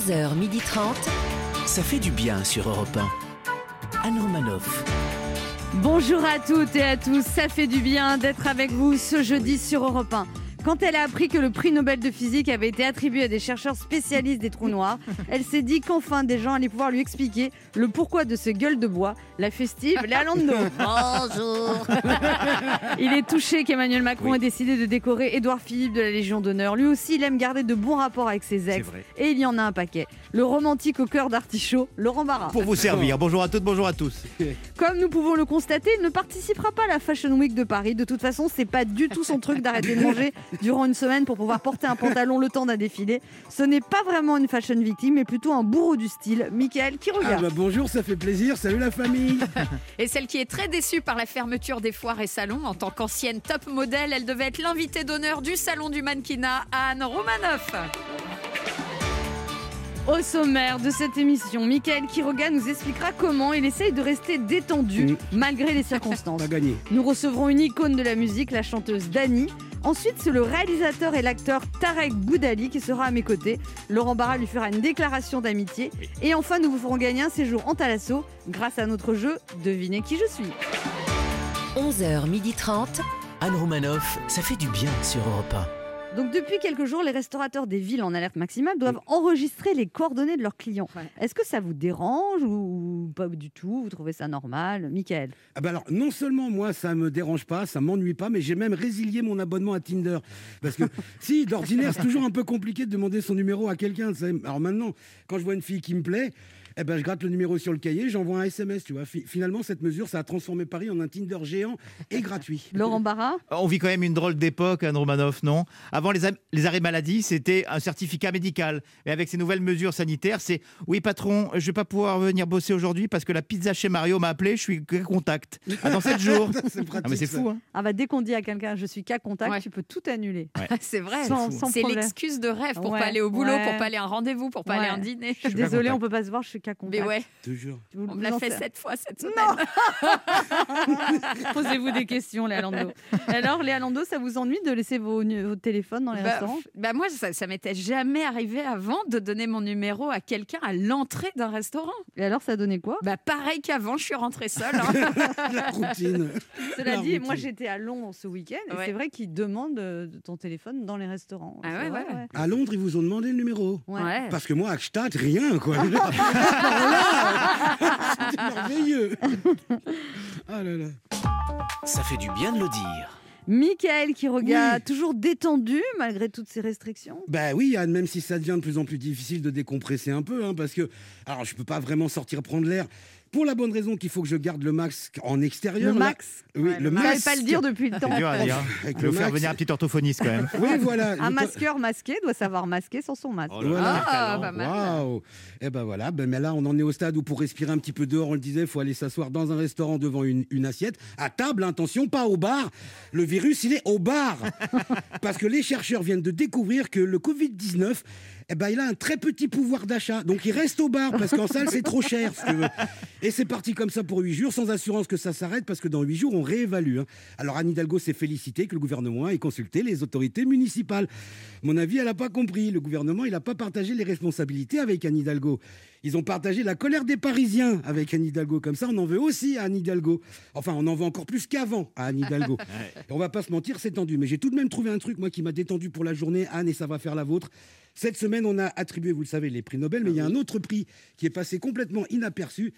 11h30. Ça fait du bien sur Europe 1. Anne Romanoff. Bonjour à toutes et à tous, ça fait du bien d'être avec vous ce jeudi sur Europe 1. Quand elle a appris que le prix Nobel de physique avait été attribué à des chercheurs spécialistes des trous noirs, elle s'est dit qu'enfin des gens allaient pouvoir lui expliquer le pourquoi de ce gueule de bois, la festive Léa Landau. Bonjour Il est touché qu'Emmanuel Macron ait décidé de décorer Édouard Philippe de la Légion d'honneur. Lui aussi, il aime garder de bons rapports avec ses ex. Et il y en a un paquet. Le romantique au cœur d'artichaut, Laurent Barra. Pour vous servir. Bonjour à toutes, bonjour à tous. Comme nous pouvons le constater, il ne participera pas à la Fashion Week de Paris. De toute façon, c'est pas du tout son truc d'arrêter de manger durant une semaine pour pouvoir porter un pantalon le temps d'un défilé. Ce n'est pas vraiment une fashion victime, mais plutôt un bourreau du style. Michael, qui Ah bah bonjour, ça fait plaisir. Salut la famille. Et celle qui est très déçue par la fermeture des foires et salons, en tant qu'ancienne top modèle, elle devait être l'invitée d'honneur du salon du mannequinat, Anne Romanoff. Au sommaire de cette émission, Michael Quiroga nous expliquera comment il essaye de rester détendu Mm. malgré les circonstances. Nous recevrons une icône de la musique, la chanteuse Dani. Ensuite, c'est le réalisateur et l'acteur Tarek Boudali qui sera à mes côtés. Laurent Barra lui fera une déclaration d'amitié. Et enfin, nous vous ferons gagner un séjour en Thalasso grâce à notre jeu Devinez qui je suis. 11h30. Anne Romanoff, ça fait du bien sur Europe Donc, depuis quelques jours, les restaurateurs des villes en alerte maximale doivent enregistrer les coordonnées de leurs clients. Ouais. Est-ce que ça vous dérange ou pas du tout? Vous trouvez ça normal? Michael Ah bah alors, non seulement moi, ça me dérange pas, ça m'ennuie pas, mais j'ai même résilié mon abonnement à Tinder. Parce que, si, d'ordinaire, c'est toujours un peu compliqué de demander son numéro à quelqu'un. Alors maintenant, quand je vois une fille qui me plaît, eh ben, je gratte le numéro sur le cahier, j'envoie un SMS, tu vois. Fi- Finalement, cette mesure, ça a transformé Paris en un Tinder géant et gratuit. Laurent Barra On vit quand même une drôle d'époque, Anne Romanoff, non? Avant les, arrêts maladie, c'était un certificat médical. Et avec ces nouvelles mesures sanitaires, c'est oui, patron, je vais pas pouvoir venir bosser aujourd'hui parce que la pizza chez Mario m'a appelé, je suis cas contact. Ah, dans 7 jours. c'est pratique. Ah, mais c'est fou, hein Ah bah dès qu'on dit à quelqu'un je suis cas contact, Ouais. tu peux tout annuler. C'est vrai. C'est l'excuse de rêve pour Ouais, pas aller au boulot, ouais. pour pas aller à un rendez-vous, pour pas Ouais. aller à un dîner. Je suis désolée, on peut pas se voir, je suis cas contact. Mais ouais, Toujours. Vous- on me l'a fait sept fois cette semaine. Posez-vous des questions, Léa Lando. Alors, Léa Lando, ça vous ennuie de laisser vos, téléphones dans les Bah, restaurants? bah moi, ça, ça m'était jamais arrivé avant de donner mon numéro à quelqu'un à l'entrée d'un restaurant. Et alors, ça donnait quoi? Bah pareil qu'avant, je suis rentrée seule. hein. La routine. Cela La dit, routine. moi j'étais à Londres ce week-end et Ouais. c'est vrai qu'ils demandent euh, ton téléphone dans les restaurants. Ah ouais, vrai, ouais. À Londres, ils vous ont demandé le numéro. Parce que moi, à Gstaad, rien, quoi. C'était merveilleux. Ah là là. Ça fait du bien de le dire. Michael qui regarde Oui. toujours détendu malgré toutes ces restrictions. Bah oui, Anne, même si ça devient de plus en plus difficile de décompresser un peu, hein, parce que, alors je peux pas vraiment sortir prendre l'air, pour la bonne raison qu'il faut que je garde le max en extérieur. Le là. max. Oui, Ouais, le max. savez pas le dire depuis le temps. C'est dur à dire. Avec Je le vais faire venir un petit orthophoniste quand même. Oui, voilà. Un masqueur masqué doit savoir masquer sans son masque. Oh là Voilà. Ah, talent. pas mal. Waouh Eh ben voilà, ben, mais là on en est au stade où pour respirer un petit peu dehors, on le disait, il faut aller s'asseoir dans un restaurant devant une, une assiette, à table, attention, pas au bar. Le virus, il est au bar. Parce que les chercheurs viennent de découvrir que le Covid-19, eh ben, il a un très petit pouvoir d'achat. Donc il reste au bar, parce qu'en salle, c'est trop cher. Et c'est parti comme ça pour huit jours, sans assurance que ça s'arrête, parce que dans huit jours, on réévalue. hein. Alors Anne Hidalgo s'est félicitée que le gouvernement ait consulté les autorités municipales. Mon avis, elle n'a pas compris. Le gouvernement, il n'a pas partagé les responsabilités avec Anne Hidalgo. Ils ont partagé la colère des Parisiens avec Anne Hidalgo. Comme ça, on en veut aussi à Anne Hidalgo. Enfin, on en veut encore plus qu'avant à Anne Hidalgo. Et on va pas se mentir, c'est tendu. Mais j'ai tout de même trouvé un truc, moi, qui m'a détendu pour la journée, Anne, et ça va faire la vôtre. Cette semaine, on a attribué, vous le savez, les prix Nobel, mais il y a un autre prix qui est passé complètement inaperçu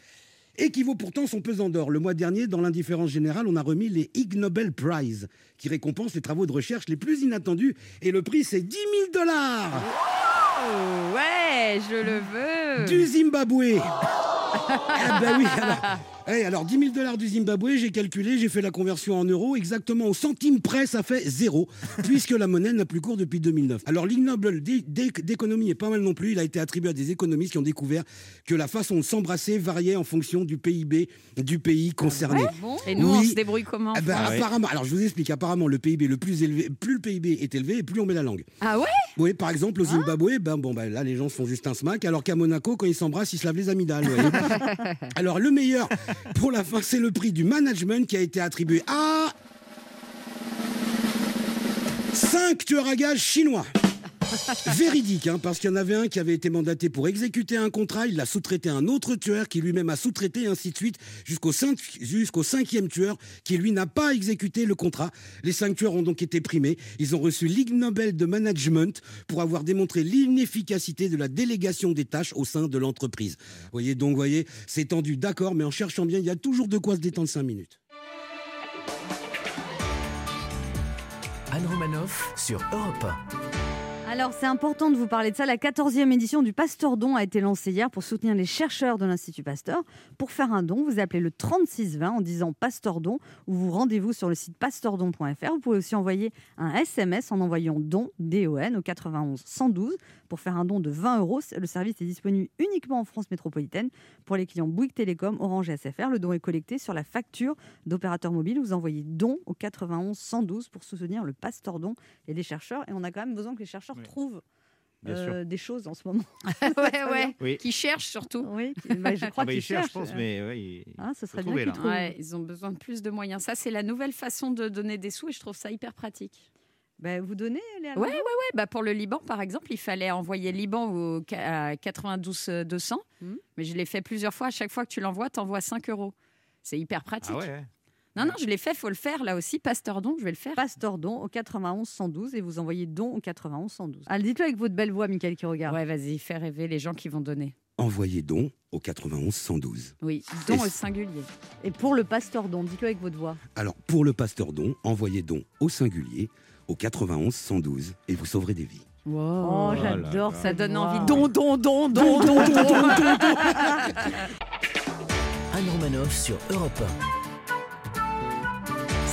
et qui vaut pourtant son pesant d'or. Le mois dernier, dans l'indifférence générale, on a remis les Ig Nobel Prize, qui récompensent les travaux de recherche les plus inattendus. Et le prix, c'est 10 000 dollars ouais, je le veux. du Zimbabwe. Ah ben oui, alors, eh, alors 10 000 dollars du Zimbabwe, j'ai calculé, j'ai fait la conversion en euros, exactement au centime près, ça fait zéro, puisque la monnaie n'a plus cours depuis 2009. Alors l'ignoble d'é- d'é- d'économie est pas mal non plus, il a été attribué à des économistes qui ont découvert que la façon de s'embrasser variait en fonction du PIB du pays concerné. Bon. Et nous, on se débrouille comment Ah ben, Ah ouais. apparemment, alors je vous explique, apparemment le PIB le plus élevé, plus le PIB est élevé, plus on met la langue. Ah ouais Oui, par exemple au Zimbabwe, ben bon ben là les gens se font juste un smack, alors qu'à Monaco quand ils s'embrassent ils se lavent les amygdales. alors le meilleur pour la fin c'est le prix du management qui a été attribué à cinq tueurs à gages chinois. Véridique, hein, parce qu'il y en avait un qui avait été mandaté pour exécuter un contrat, il l'a sous-traité à un autre tueur qui lui-même a sous-traité, ainsi de suite, jusqu'au cinq- jusqu'au cinquième tueur qui lui n'a pas exécuté le contrat. Les cinq tueurs ont donc été primés. Ils ont reçu Ligue Nobel de Management pour avoir démontré l'inefficacité de la délégation des tâches au sein de l'entreprise. Voyez donc, voyez, c'est tendu, d'accord, mais en cherchant bien, il y a toujours de quoi se détendre cinq minutes. Anne Romanoff sur Europe Alors, c'est important de vous parler de ça. La 14e édition du Pasteur Don a été lancée hier pour soutenir les chercheurs de l'Institut Pasteur. Pour faire un don, vous appelez le 3620 en disant Pasteur Don ou vous rendez-vous sur le site pasteurdon.fr. Vous pouvez aussi envoyer un SMS en envoyant don, D-O-N, au 91 112 pour faire un don de 20 euros. Le service est disponible uniquement en France métropolitaine pour les clients Bouygues Télécom, Orange et SFR. Le don est collecté sur la facture d'opérateur mobile. Vous envoyez don au 91 112 pour soutenir le Pasteur Don et les chercheurs. Et on a quand même besoin que les chercheurs Oui. trouvent Bien euh, des choses en ce moment. ouais, ouais. Oui. Qui cherchent surtout. Oui, bah, je crois Ah bah, qu'ils il cherche, je cherchent. pense, mais ouais, il- Hein, ce serait bien trouver, qu'ils là. trouvent. Ouais, ils ont besoin de plus de moyens. Ça, c'est la nouvelle façon de donner des sous et je trouve ça hyper pratique. Bah, vous donnez les Ouais, ouais, ouais. Bah, pour le Liban, par exemple, il fallait envoyer Liban au, à 92 200. Mhm. Mais je l'ai fait plusieurs fois. À chaque fois que tu l'envoies, tu envoies 5 euros. C'est hyper pratique. Ah ouais. Non, non, je l'ai fait. faut le faire là aussi. Pasteur don, je vais le faire. Pasteur Don au 91 112 et vous envoyez don au 91 112. Allez, dites-le avec votre belle voix, Michael qui regarde. Ouais, vas-y, fais rêver les gens qui vont donner. Envoyez don au 91 112. Oui, don Et au singulier. Et pour le Pasteur Don, dites-le avec votre voix. Alors, pour le pasteur don, envoyez don au singulier au 91 112 et vous sauverez des vies. Oh, là j'adore ça. Donne envie. Don, Don, don, don, don, don, don. Anne Romanoff sur Europe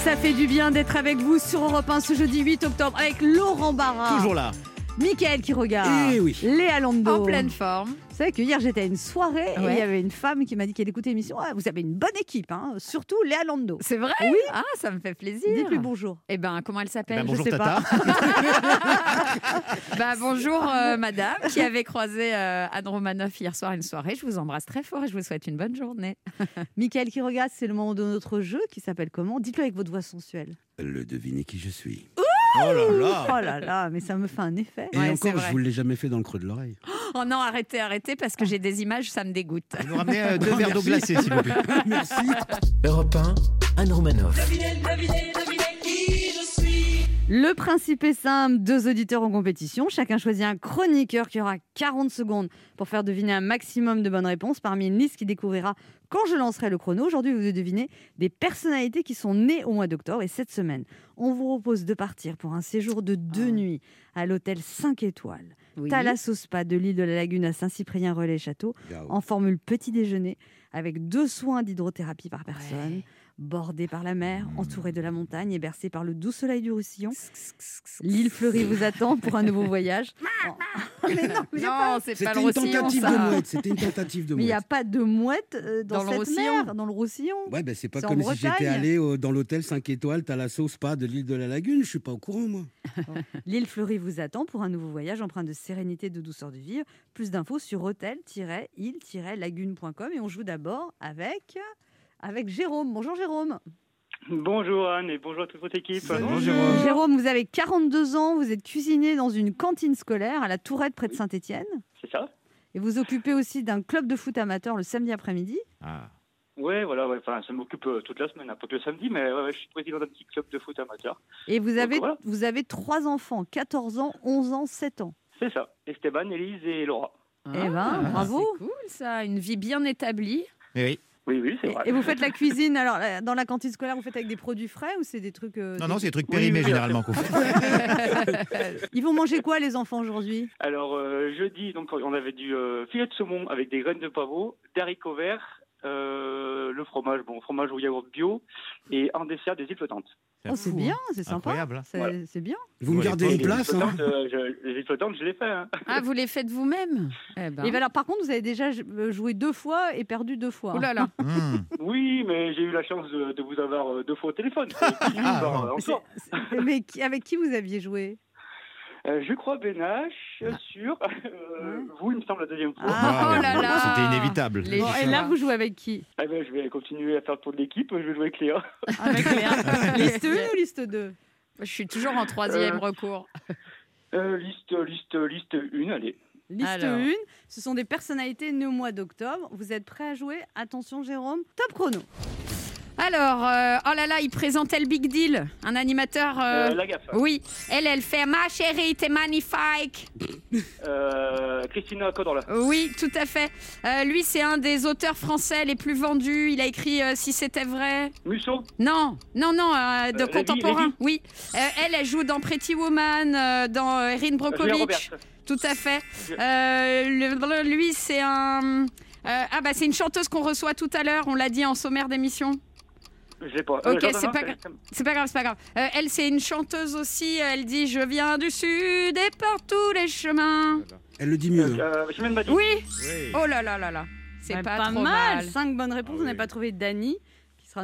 Ça fait du bien d'être avec vous sur Europe 1 ce jeudi 8 octobre avec Laurent Barra. Toujours là. Michael qui regarde. Eh oui. Léa Lando. En pleine forme. Vous savez que hier j'étais à une soirée et il y avait une femme qui m'a dit qu'elle écoutait l'émission. Ah, vous avez une bonne équipe, hein, surtout Léa Lando. C'est vrai Oui. Ah, ça me fait plaisir. Dites-lui bonjour. Eh ben, comment elle s'appelle Ben, bonjour sais Tata. Bah, bonjour euh, madame qui avait croisé euh, Anne Romanoff hier soir à une soirée. Je vous embrasse très fort et je vous souhaite une bonne journée. Michael qui regarde, c'est le moment de notre jeu qui s'appelle comment? Dites-le avec votre voix sensuelle. Le devinez qui je suis. Oh là là. Oh là là, mais ça me fait un effet. Et Ouais, c'est encore, vrai. je vous l'ai jamais fait dans le creux de l'oreille. Oh non, arrêtez, arrêtez parce que j'ai des images, ça me dégoûte. Vous ramenez euh, deux verres d'eau glacée, s'il vous plaît. Merci. Europe 1, Anne Romanoff. Le principe est simple, deux auditeurs en compétition, chacun choisit un chroniqueur qui aura 40 secondes pour faire deviner un maximum de bonnes réponses parmi une liste qui découvrira quand je lancerai le chrono. Aujourd'hui, vous devez deviner des personnalités qui sont nées au mois d'octobre et cette semaine, on vous propose de partir pour un séjour de deux Ah. nuits à l'hôtel 5 étoiles, Oui. Thalasso Spa de l'île de la Lagune à Saint-Cyprien-Relais-Château en formule petit déjeuner avec deux soins d'hydrothérapie par personne, Ouais. Bordé par la mer, entouré de la montagne et bercé par le doux soleil du Roussillon. L'île fleurie vous attend pour un nouveau voyage. Oh. Mais non, n'y c'est pas C'était le une Roussillon, tentative ça. de mouette. C'était une tentative de mais il y a mouette. pas de mouette euh, dans, Dans le cette Roussillon. mer, dans le Roussillon. Ouais, ben c'est pas comme si j'étais allé au- dans l'hôtel 5 étoiles, t'as la sauce pas de l'île de la Lagune. Je suis pas au courant, moi. L'île fleurie vous attend pour un nouveau voyage empreint de sérénité et de douceur de vivre. Plus d'infos sur hôtel-île-lagune.com et on joue d'abord avec avec Jérôme. Bonjour Jérôme. Bonjour Anne et bonjour à toute votre équipe. Bonjour, Jérôme. Jérôme, vous avez 42 ans, vous êtes cuisinier dans une cantine scolaire à la Tourette près de Saint-Étienne C'est ça et vous occupez aussi d'un club de foot amateur le samedi après-midi. Ah. Ouais, voilà, ouais, enfin, ça m'occupe euh, toute la semaine, pas que le samedi, mais ouais, ouais, je suis président d'un petit club de foot amateur. Et vous avez, voilà. vous avez trois enfants, 14 ans, 11 ans, 7 ans. C'est ça, Esteban, Élise et Laura. Eh ben, bravo. Ah, C'est cool ça, une vie bien établie. Eh oui. Oui, oui, c'est Et, vrai. et vous faites la cuisine, alors la- dans la cantine scolaire, vous faites avec des produits frais ou c'est des trucs... euh, Non, des- non, c'est des trucs périmés oui, généralement qu'on fait. Ils vont manger quoi les enfants aujourd'hui? Alors, euh, jeudi, donc, on avait du euh, filet de saumon avec des graines de pavot, des haricots verts, euh, le fromage, bon, fromage au yaourt bio, et en dessert des îles flottantes. Oh, c'est bien, hein. c'est sympa. Incroyable. C'est Voilà. bien. Vous me gardez les une Les îles place, hein? euh, je- les je les fais. Hein. Ah, vous les faites vous-même? Eh ben. Et ben alors, par contre, vous avez déjà euh, joué deux fois et perdu deux fois. Ouh là là. Mmh. Oui, mais j'ai eu la chance de, de vous avoir euh, deux fois au téléphone. Ah, Mais Mais qui- avec qui vous aviez joué? Euh, je crois Benache Ah. sur euh, vous, il me semble, la deuxième fois. Ah, oh là là. C'était inévitable. Les Bon, Et là, vous jouez avec qui? Eh ben, je vais continuer à faire le tour de l'équipe. Je vais jouer avec Léa. Avec Léa. Liste 1 ou liste 2 Je suis toujours en troisième Euh. recours. Euh, liste, liste, liste 1, allez. Liste Alors. 1, ce sont des personnalités nées au mois d'octobre. Vous êtes prêts à jouer? Attention Jérôme, top chrono. Alors, euh, oh là là, il présentait le Big Deal, un animateur. euh, Euh, la gaffe. Oui, elle, elle fait Ma chérie, t'es magnifique. Christina Cordula. Oui, tout à fait. Lui, c'est un des auteurs français les plus vendus. Il a écrit Si c'était vrai. Musso. Non, non, non, de contemporain. Oui. Elle, elle joue dans Pretty Woman, dans Erin Brockovich. Tout à fait. Euh, le- lui, c'est un. euh, ah bah c'est une chanteuse qu'on reçoit tout à l'heure, on l'a dit en sommaire d'émission. Je sais pas. Ok, Jordan c'est pas gra- C'est pas grave, c'est pas grave. Euh, elle, c'est une chanteuse aussi. Elle dit Je viens du sud et par tous les chemins. Elle le dit mieux. Euh, Badi. Oui. Oui. Oh là là là là. C'est pas, trop mal. mal. 5 bonnes réponses. Ah n'avez oui. pas trouvé Dany, qui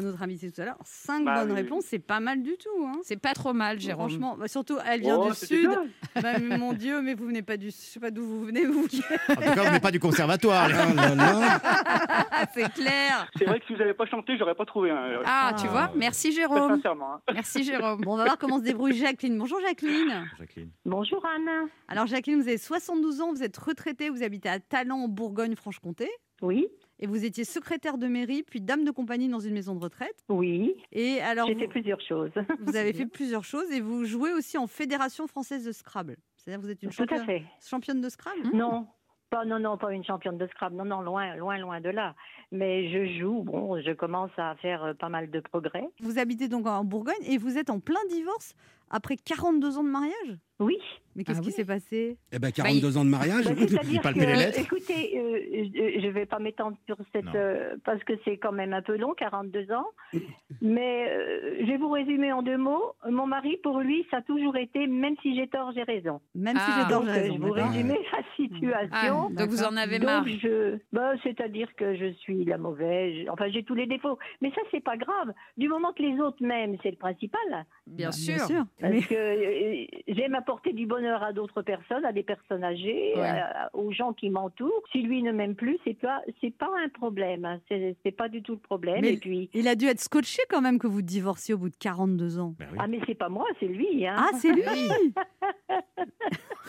sera notre invité tout à l'heure. 5 Bah bonnes oui. réponses, c'est pas mal du tout. Hein. C'est pas trop mal, Jérôme. Franchement, bah, surtout, elle vient Oh, du sud. Bah, mon Dieu, mais vous venez pas du. Je sais pas d'où vous venez, vous. En tout cas, on n'est pas du conservatoire. c'est clair. C'est vrai que si vous n'avez pas chanté, j'aurais pas trouvé. Hein. Ah, tu Ah. vois, merci Jérôme. sincèrement. hein. Merci Jérôme. Bon, on va voir comment se débrouille Jacqueline. Bonjour Jacqueline. Jacqueline. Bonjour Anne. Alors Jacqueline, vous avez 72 ans, vous êtes retraitée, vous habitez à Talent en Bourgogne-Franche-Comté. Oui, Et vous étiez secrétaire de mairie, puis dame de compagnie dans une maison de retraite. oui, Et alors, j'ai fait plusieurs choses. vous avez fait plusieurs choses et vous jouez aussi en Fédération française de Scrabble. C'est-à-dire que vous êtes une championne, de Scrabble Non, pas non non pas une championne de Scrabble. Non non loin loin loin de là. Mais je joue. Bon, je commence à faire euh, pas mal de progrès. Vous habitez donc en Bourgogne et vous êtes en plein divorce après 42 ans de mariage? Oui. Mais qu'est-ce Ah qui oui. s'est passé? Eh ben 42 ans de mariage. Bah, C'est-à-dire palpait que, les lettres écoutez, euh, je ne vais pas m'étendre sur cette euh, parce que c'est quand même un peu long, 42 ans. Mais euh, je vais vous résumer en deux mots. Mon mari, pour lui, ça a toujours été, même si j'ai tort, j'ai raison. Même si Ah. j'ai tort, Donc, j'ai raison. je vous résumer la Ah, situation. donc vous en avez Donc marre. je, bah, c'est-à-dire que je suis la mauvaise. Enfin, j'ai tous les défauts. Mais ça, c'est pas grave. Du moment que les autres m'aiment, c'est le principal. Bien Bah, sûr. Parce Mais- que euh, j'aime apporter du bonheur à d'autres personnes, à des personnes âgées, Ouais. à- aux gens qui m'entourent. Si lui ne m'aime plus, c'est pas, c'est pas un problème. hein. C'est, c'est pas du tout le problème. Mais- Et puis, Il a dû être scotché quand même que vous divorciez au bout de 42 ans. Ben oui. ah mais c'est pas moi, c'est lui. Hein. Ah, c'est lui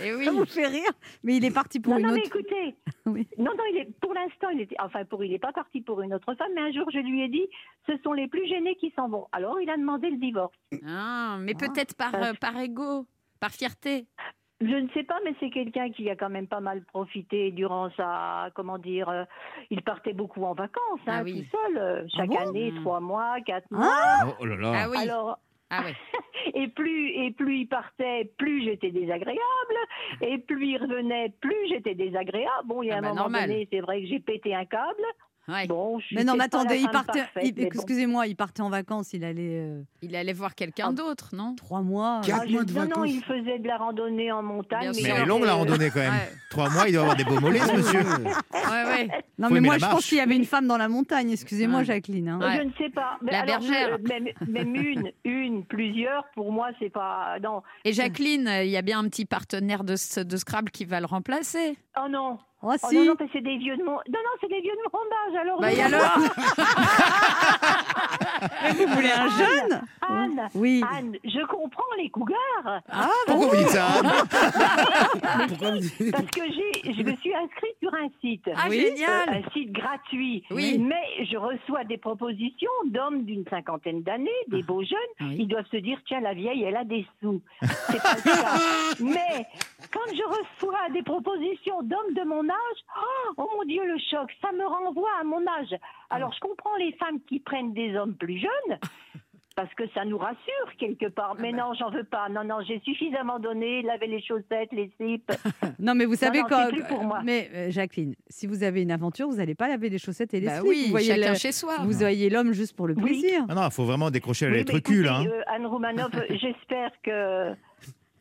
Et oui. Ça vous fait rire? Mais il est parti pour non, une non, mais autre. écoutez, Oui. non, non, il est, pour l'instant, il était, enfin, pour, il n'est pas parti pour une autre femme, mais un jour, je lui ai dit, ce sont les plus gênés qui s'en vont. Alors, il a demandé le divorce. Ah, mais peut-être par, euh, par ego, par fierté. Je ne sais pas, mais c'est quelqu'un qui a quand même pas mal profité durant sa, comment dire, euh, il partait beaucoup en vacances, hein, Ah oui. tout seul, euh, chaque bon année, Hmm. trois mois, quatre Ah. mois. Oh, oh là là. Ah oui. Alors, Ah et plus et plus il partait, plus j'étais désagréable, et plus il revenait, plus j'étais désagréable. Bon, il y a Ah un bah, moment normal. donné, c'est vrai que j'ai pété un câble. Ouais. Bon, je suis Mais non, mais attendez, il partait. bon. Excusez-moi, il partait en vacances, il allait euh, Il allait voir quelqu'un Ah. d'autre, non? trois mois. Quatre Ah, mois de non, non, vacances. il faisait de la randonnée en montagne. Mais. Mais elle est longue la randonnée quand même. Ouais. Trois mois, il doit avoir des beaux mollets, monsieur. Ouais, ouais. Non, Faut mais moi, je pense qu'il y avait une femme dans la montagne. Excusez-moi, Ouais. Jacqueline. hein. Ouais. Je ne sais pas. Mais La alors, bergère. même, même une, une, plusieurs, pour moi, c'est pas. Non. Et Jacqueline, euh, il y a bien un petit partenaire de Scrabble qui va le remplacer. Oh non. Oh, Oh si. non, non, mais c'est des vieux de mon. Non, non, c'est des vieux de mon âge. Alors. Bah, et alors Mais vous voulez un jeune? Anne, Oui. Anne, je comprends les cougars. Ah, Pourquoi vous dites ça Anne Pourquoi vous dites- Parce que j'ai, je me suis inscrite sur un site. Ah, Oui. génial Euh, un site gratuit. Oui. Mais je reçois des propositions d'hommes d'une cinquantaine d'années, des beaux jeunes. Oui. Ils doivent se dire tiens, la vieille, elle a des sous. C'est pas cas. Mais quand je reçois des propositions d'hommes de mon âge, oh, oh mon Dieu, le choc, ça me renvoie à mon âge. Alors je comprends les femmes qui prennent des hommes plus jeunes. Parce que ça nous rassure quelque part. Mais bah. non, j'en veux pas. Non, non, j'ai suffisamment donné, laver les chaussettes, les slips. Non, mais vous savez non, quand. c'est plus pour moi. Mais euh, Jacqueline, si vous avez une aventure, vous n'allez pas laver les chaussettes et les Bah slips. oui, vous voyez chacun le- chez soi. Vous voyez l'homme juste pour le Oui. plaisir. Ah non, il faut vraiment décrocher la lettre cul, hein. euh, Anne Roumanoff, j'espère que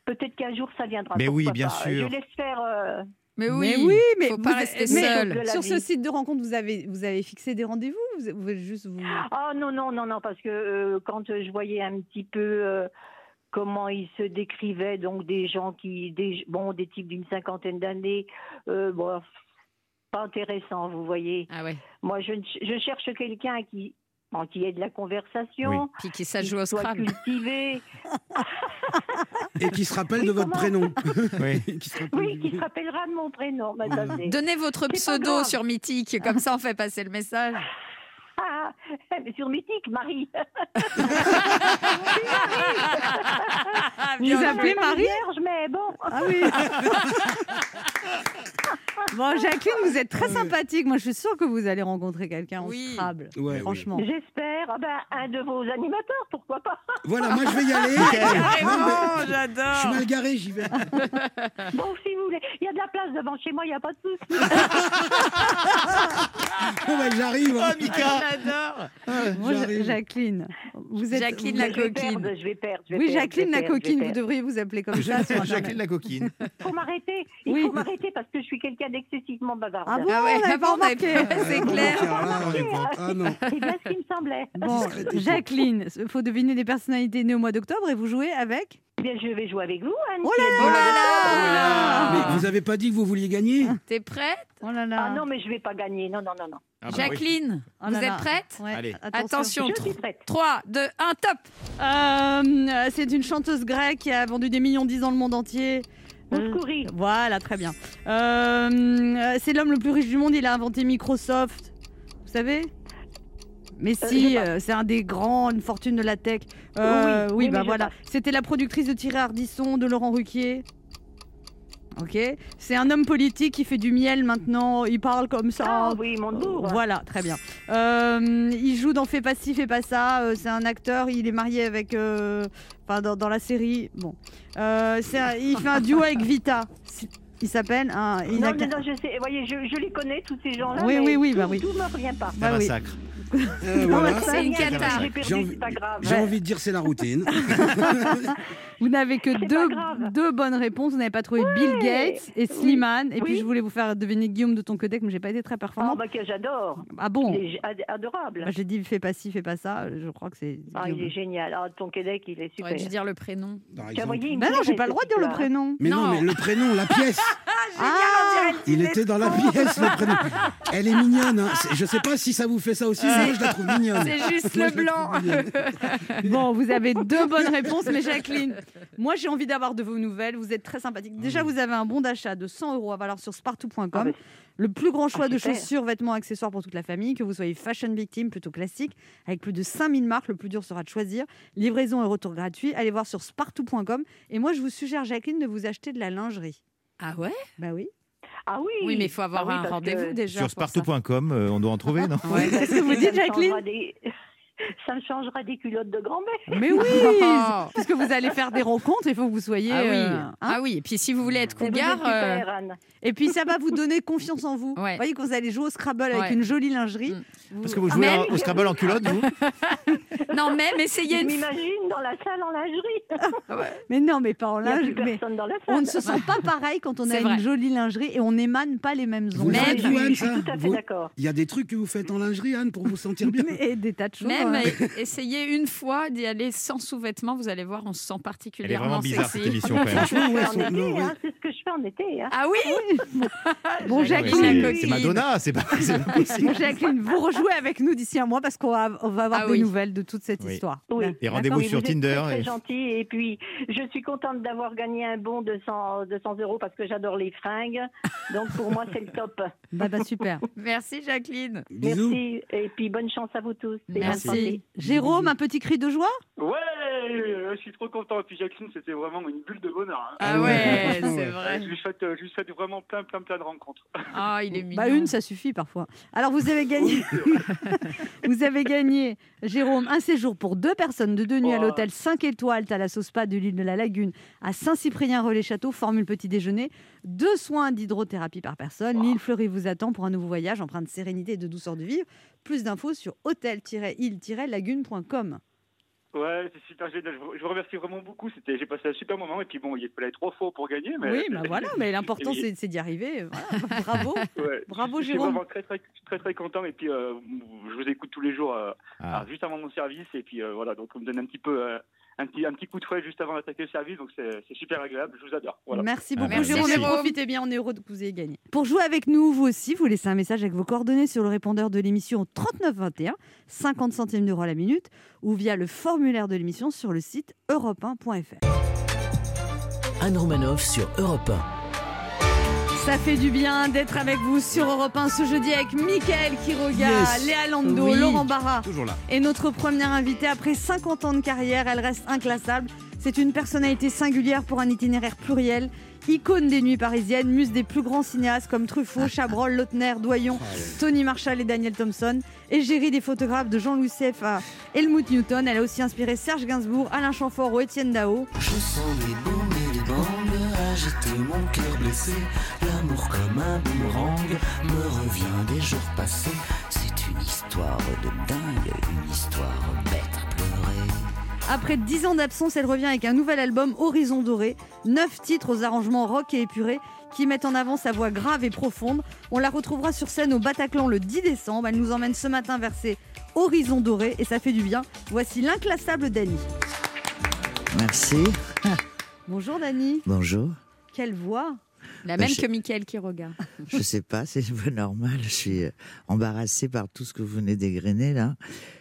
peut-être qu'un jour ça viendra. Mais oui, bien pas. sûr. Je l'espère. euh, Mais oui, mais oui, mais faut pas rester seul. Sur ce site de rencontre, vous avez, vous avez fixé des rendez-vous vous, vous juste vous... Ah non, non, non, non, parce que euh, quand je voyais un petit peu euh, comment ils se décrivaient, donc des gens qui, des, bon, des types d'une cinquantaine d'années, euh, bon, pas intéressant, vous voyez. Ah ouais. Moi, je, je cherche quelqu'un qui, bon, qui ait de la conversation. Puis qui sache jouer au Scrabble. cultivé. Et qui se rappelle de votre prénom. Oui. Qui se rappelle Oui, qui se rappellera de mon prénom. ça, c'est- Donnez votre pseudo sur Mythique, comme ça on fait passer le message. Ah, mais sur Mythique, Marie. Vous appelez Marie? Vierge, mais bon. Ah oui. bon, Jacqueline, vous êtes très sympathique. Moi, je suis sûre que vous allez rencontrer quelqu'un au Oui. Scrabble. Ouais, Franchement. J'espère. Ah ben, un de vos animateurs, pourquoi pas Voilà, moi je vais y aller. Carrément, Je suis j'adore. mal garé, j'y vais. Bon, si vous voulez. Il y a de la place devant chez moi, il n'y a pas de souci. Bon, bah, j'arrive. hein. Oh, Mika J'adore. Moi, Ja- J'arrive. Jacqueline, vous êtes. Jacqueline vous la êtes- je vais coquine. perdre, je vais perdre. je vais Oui, perdre, Jacqueline la coquine, vous devriez vous appeler comme ça. Jacqueline la coquine. Il faut m'arrêter. Il Oui. faut m'arrêter parce que je suis quelqu'un d'excessivement bavarde. Ah bon, Ah ouais, ah c'est clair. Ah non. C'est bien ce qui me semblait. Bon. Jacqueline, il faut deviner des personnalités nées au mois d'octobre et vous jouez avec Eh Bien, je vais jouer avec vous, Anne. Oh là êtes Oh là là Mais vous avez pas dit que vous vouliez gagner T'es prête Oh là là. Ah non, mais je vais pas gagner. Non, non, non, non. Ah bah oui. Jacqueline, Oh vous là êtes là. prête Ouais, Allez. Attention, Je suis prête. 3, 2, 1, top Euh, c'est une chanteuse grecque qui a vendu des millions de disques dans le monde entier. Euh, Mouskouri. Voilà, très bien. Euh, c'est l'homme le plus riche du monde, il a inventé Microsoft. Vous savez mais Euh, si, euh, c'est un des grands, une fortune de la tech. Euh, Oui, oui, oui, bah voilà. C'était la productrice de Thierry Ardisson, de Laurent Ruquier. Ok. C'est un homme politique qui fait du miel maintenant. Il parle comme ça. Ah oui, Montebourg. Voilà, très bien. Euh, il joue dans Fais pas ci, fais pas ça. Euh, c'est un acteur. Il est marié avec. euh, Enfin, dans, dans la série. Bon. Euh, c'est un- il fait un duo avec Vita. Il s'appelle. un- il Non, a- non, je sais. Vous voyez, je, je les connais, tous ces gens-là. Oui, mais oui, oui, tout, bah oui. Tout me revient pas. C'est Bah un oui. Euh, voilà. C'est une cata. J'ai perdu, J'ai envie- de dire c'est la routine. Vous n'avez que deux, deux bonnes réponses. Vous n'avez pas trouvé Bill Gates et Slimane. Et puis Oui. je voulais vous faire deviner Guillaume de ton côté, mais j'ai pas été très Ah, performant. bah, que j'adore. Ah bon Il est ad- adorable. Bah, J'ai dit fais pas ci, fais pas ça. Je crois que c'est. Ah, il est génial. Ah, ton Québec, il est super. J'aurais dû dire le prénom. Par exemple. Bah non, j'ai pas le droit de dire le prénom. Mais non, Non. mais le prénom, la pièce. Ah, Il était dans la pièce, le prénom. Elle est mignonne. Hein. Je sais pas si ça vous fait ça aussi, je la trouve mignonne. C'est juste Moi, le blanc. Bon, vous avez deux bonnes réponses, mais Jacqueline, moi j'ai envie d'avoir de vos nouvelles. Vous êtes très sympathique. Déjà, vous avez un bon d'achat de 100 euros à valoir sur spartou.com. Ah, le plus grand choix Ah, de chaussures, vêtements, accessoires pour toute la famille, que vous soyez fashion victime, plutôt classique, avec plus de 5000 marques. Le plus dur sera de choisir. Livraison et retour gratuit. Allez voir sur spartou.com. Et moi, je vous suggère, Jacqueline, de vous acheter de la lingerie. Ah ouais? Bah oui. Ah oui. Oui, mais il faut avoir Ah oui, un rendez-vous que- déjà. Sur spartou.com, euh, on doit en trouver, non Ouais. Qu'est-ce que vous dites, Jacqueline Ça me changera des culottes de grand-mère. Mais oui Oh. Puisque vous allez faire des rencontres, il faut que vous soyez. Ah oui. euh, hein ah oui, et puis si vous voulez être cougar, euh, super, Anne. Et puis ça va vous donner confiance en vous. Ouais. Vous voyez, quand vous allez jouer au Scrabble avec une jolie lingerie. Mm. vous- Parce que vous Ah, jouez même- en- au Scrabble en culotte, vous non même essayez Je une m'imagine dans la salle en lingerie. Mais non, mais pas en Il n'y a lingerie. plus mais personne dans la salle. On ne se sent pas pareil quand on a une jolie lingerie et on n'émane pas les mêmes ondes. Même- Anne, Je suis ça tout à fait Vous- d'accord. Il y a des trucs que vous faites en lingerie, Anne, pour vous sentir bien Et des tas de choses. Même hein. e- essayez une fois d'y aller sans sous-vêtements, vous allez voir, on se sent Elle est particulièrement vraiment bizarre, sexy. cette émission, quand même. Franchement, ouais, En son- été, non, ouais. hein, c'est ce que je fais en été. hein. Ah oui Bon, Ouais, Jacqueline, c'est- Madonna, c'est pas, c'est pas possible. Bon, Jacqueline, vous rejouez avec nous d'ici un mois parce qu'on va, on va avoir Ah des oui. nouvelles de toute cette Oui. histoire. Oui. Et rendez-vous Oui, sur vous êtes Tinder. Très, très et- gentil. Et puis, je suis contente d'avoir gagné un bon de 100, de 100 euros parce que j'adore les fringues. Donc, pour moi, c'est le top. Bah, bah, super. Merci Jacqueline. Bisous. Merci. Et puis, bonne chance à vous tous. Et bonne Merci. Jérôme, un petit cri de joie Ouais, je suis trop content. Et puis Jacqueline, c'était vraiment une bulle de bonheur. hein. Ah ouais, ouais. c'est vrai. Je lui souhaite, je lui souhaite vraiment plein, plein, plein de rencontres. Ah, il est mignon. Bah une, ça suffit parfois. Alors vous avez gagné, vous avez gagné, Jérôme, un séjour pour deux personnes de deux nuits à Oh. l'hôtel 5 étoiles Thalasso Spa de l'île de la Lagune à Saint-Cyprien-Relais-Château, formule petit déjeuner, deux soins d'hydrothérapie par personne. L'île Fleurie vous attend pour un nouveau voyage empreint de sérénité et de douceur de vivre. Plus d'infos sur hôtel-île-lagune.com. Ouais, c'est super génial. Je vous- remercie vraiment beaucoup. C'était, j'ai passé un super moment. Et puis bon, il fallait trois fois pour gagner. Mais... Oui, bah voilà, mais l'important c'est c'est d'y arriver. Voilà. Bravo. Ouais. Bravo, je, je suis Jérôme. vraiment très, très, très, très content. Et puis, euh, je vous écoute tous les jours, euh, Ah. juste avant mon service. Et puis, euh, voilà, donc on me donne un petit peu, euh, un petit, un petit coup de fouet juste avant d'attaquer le service. Donc, c'est, c'est super agréable. Je vous adore. Voilà. Merci Ah, beaucoup, merci, Jérôme. Profitez bien, on est heureux que vous ayez gagné. Pour jouer avec nous, vous aussi, vous laissez un message avec vos coordonnées sur le répondeur de l'émission 3921, 50 centimes d'euros la minute, ou via le formulaire de l'émission sur le site europe1.fr. Anne Romanoff sur Europe Ça fait du bien d'être avec vous sur Europe 1 ce jeudi avec Mickaël Quiroga, Yes. Léa Lando, Oui. Laurent Barra. Toujours là. Et notre première invitée, après 50 ans de carrière, elle reste inclassable. C'est une personnalité singulière pour un itinéraire pluriel. Icône des nuits parisiennes, muse des plus grands cinéastes comme Truffaut, Chabrol, Lautner, Doyon, Tony Marshall et Daniel Thompson. Égérie des photographes de Jean-Louis Seff à Helmut Newton. Elle a aussi inspiré Serge Gainsbourg, Alain Chamfort ou Étienne Dao. Je sens les agiter mon cœur blessé. L'amour comme un boomerang me revient des jours passés. C'est une histoire de dingue, une histoire bête à pleurer. Après 10 ans d'absence, elle revient avec un nouvel album Horizon Doré. 9 titres aux arrangements rock et épurés qui mettent en avant sa voix grave et profonde. On la retrouvera sur scène au Bataclan le 10 décembre. Elle nous emmène ce matin vers ses Horizons Dorés et ça fait du bien. Voici l'inclassable Dany. Merci. Bonjour Dany. Bonjour. Quelle voix La même je- que Mickaël qui regarde. Je sais pas, c'est normal. Je suis euh, embarrassée par tout ce que vous venez dégrainer là.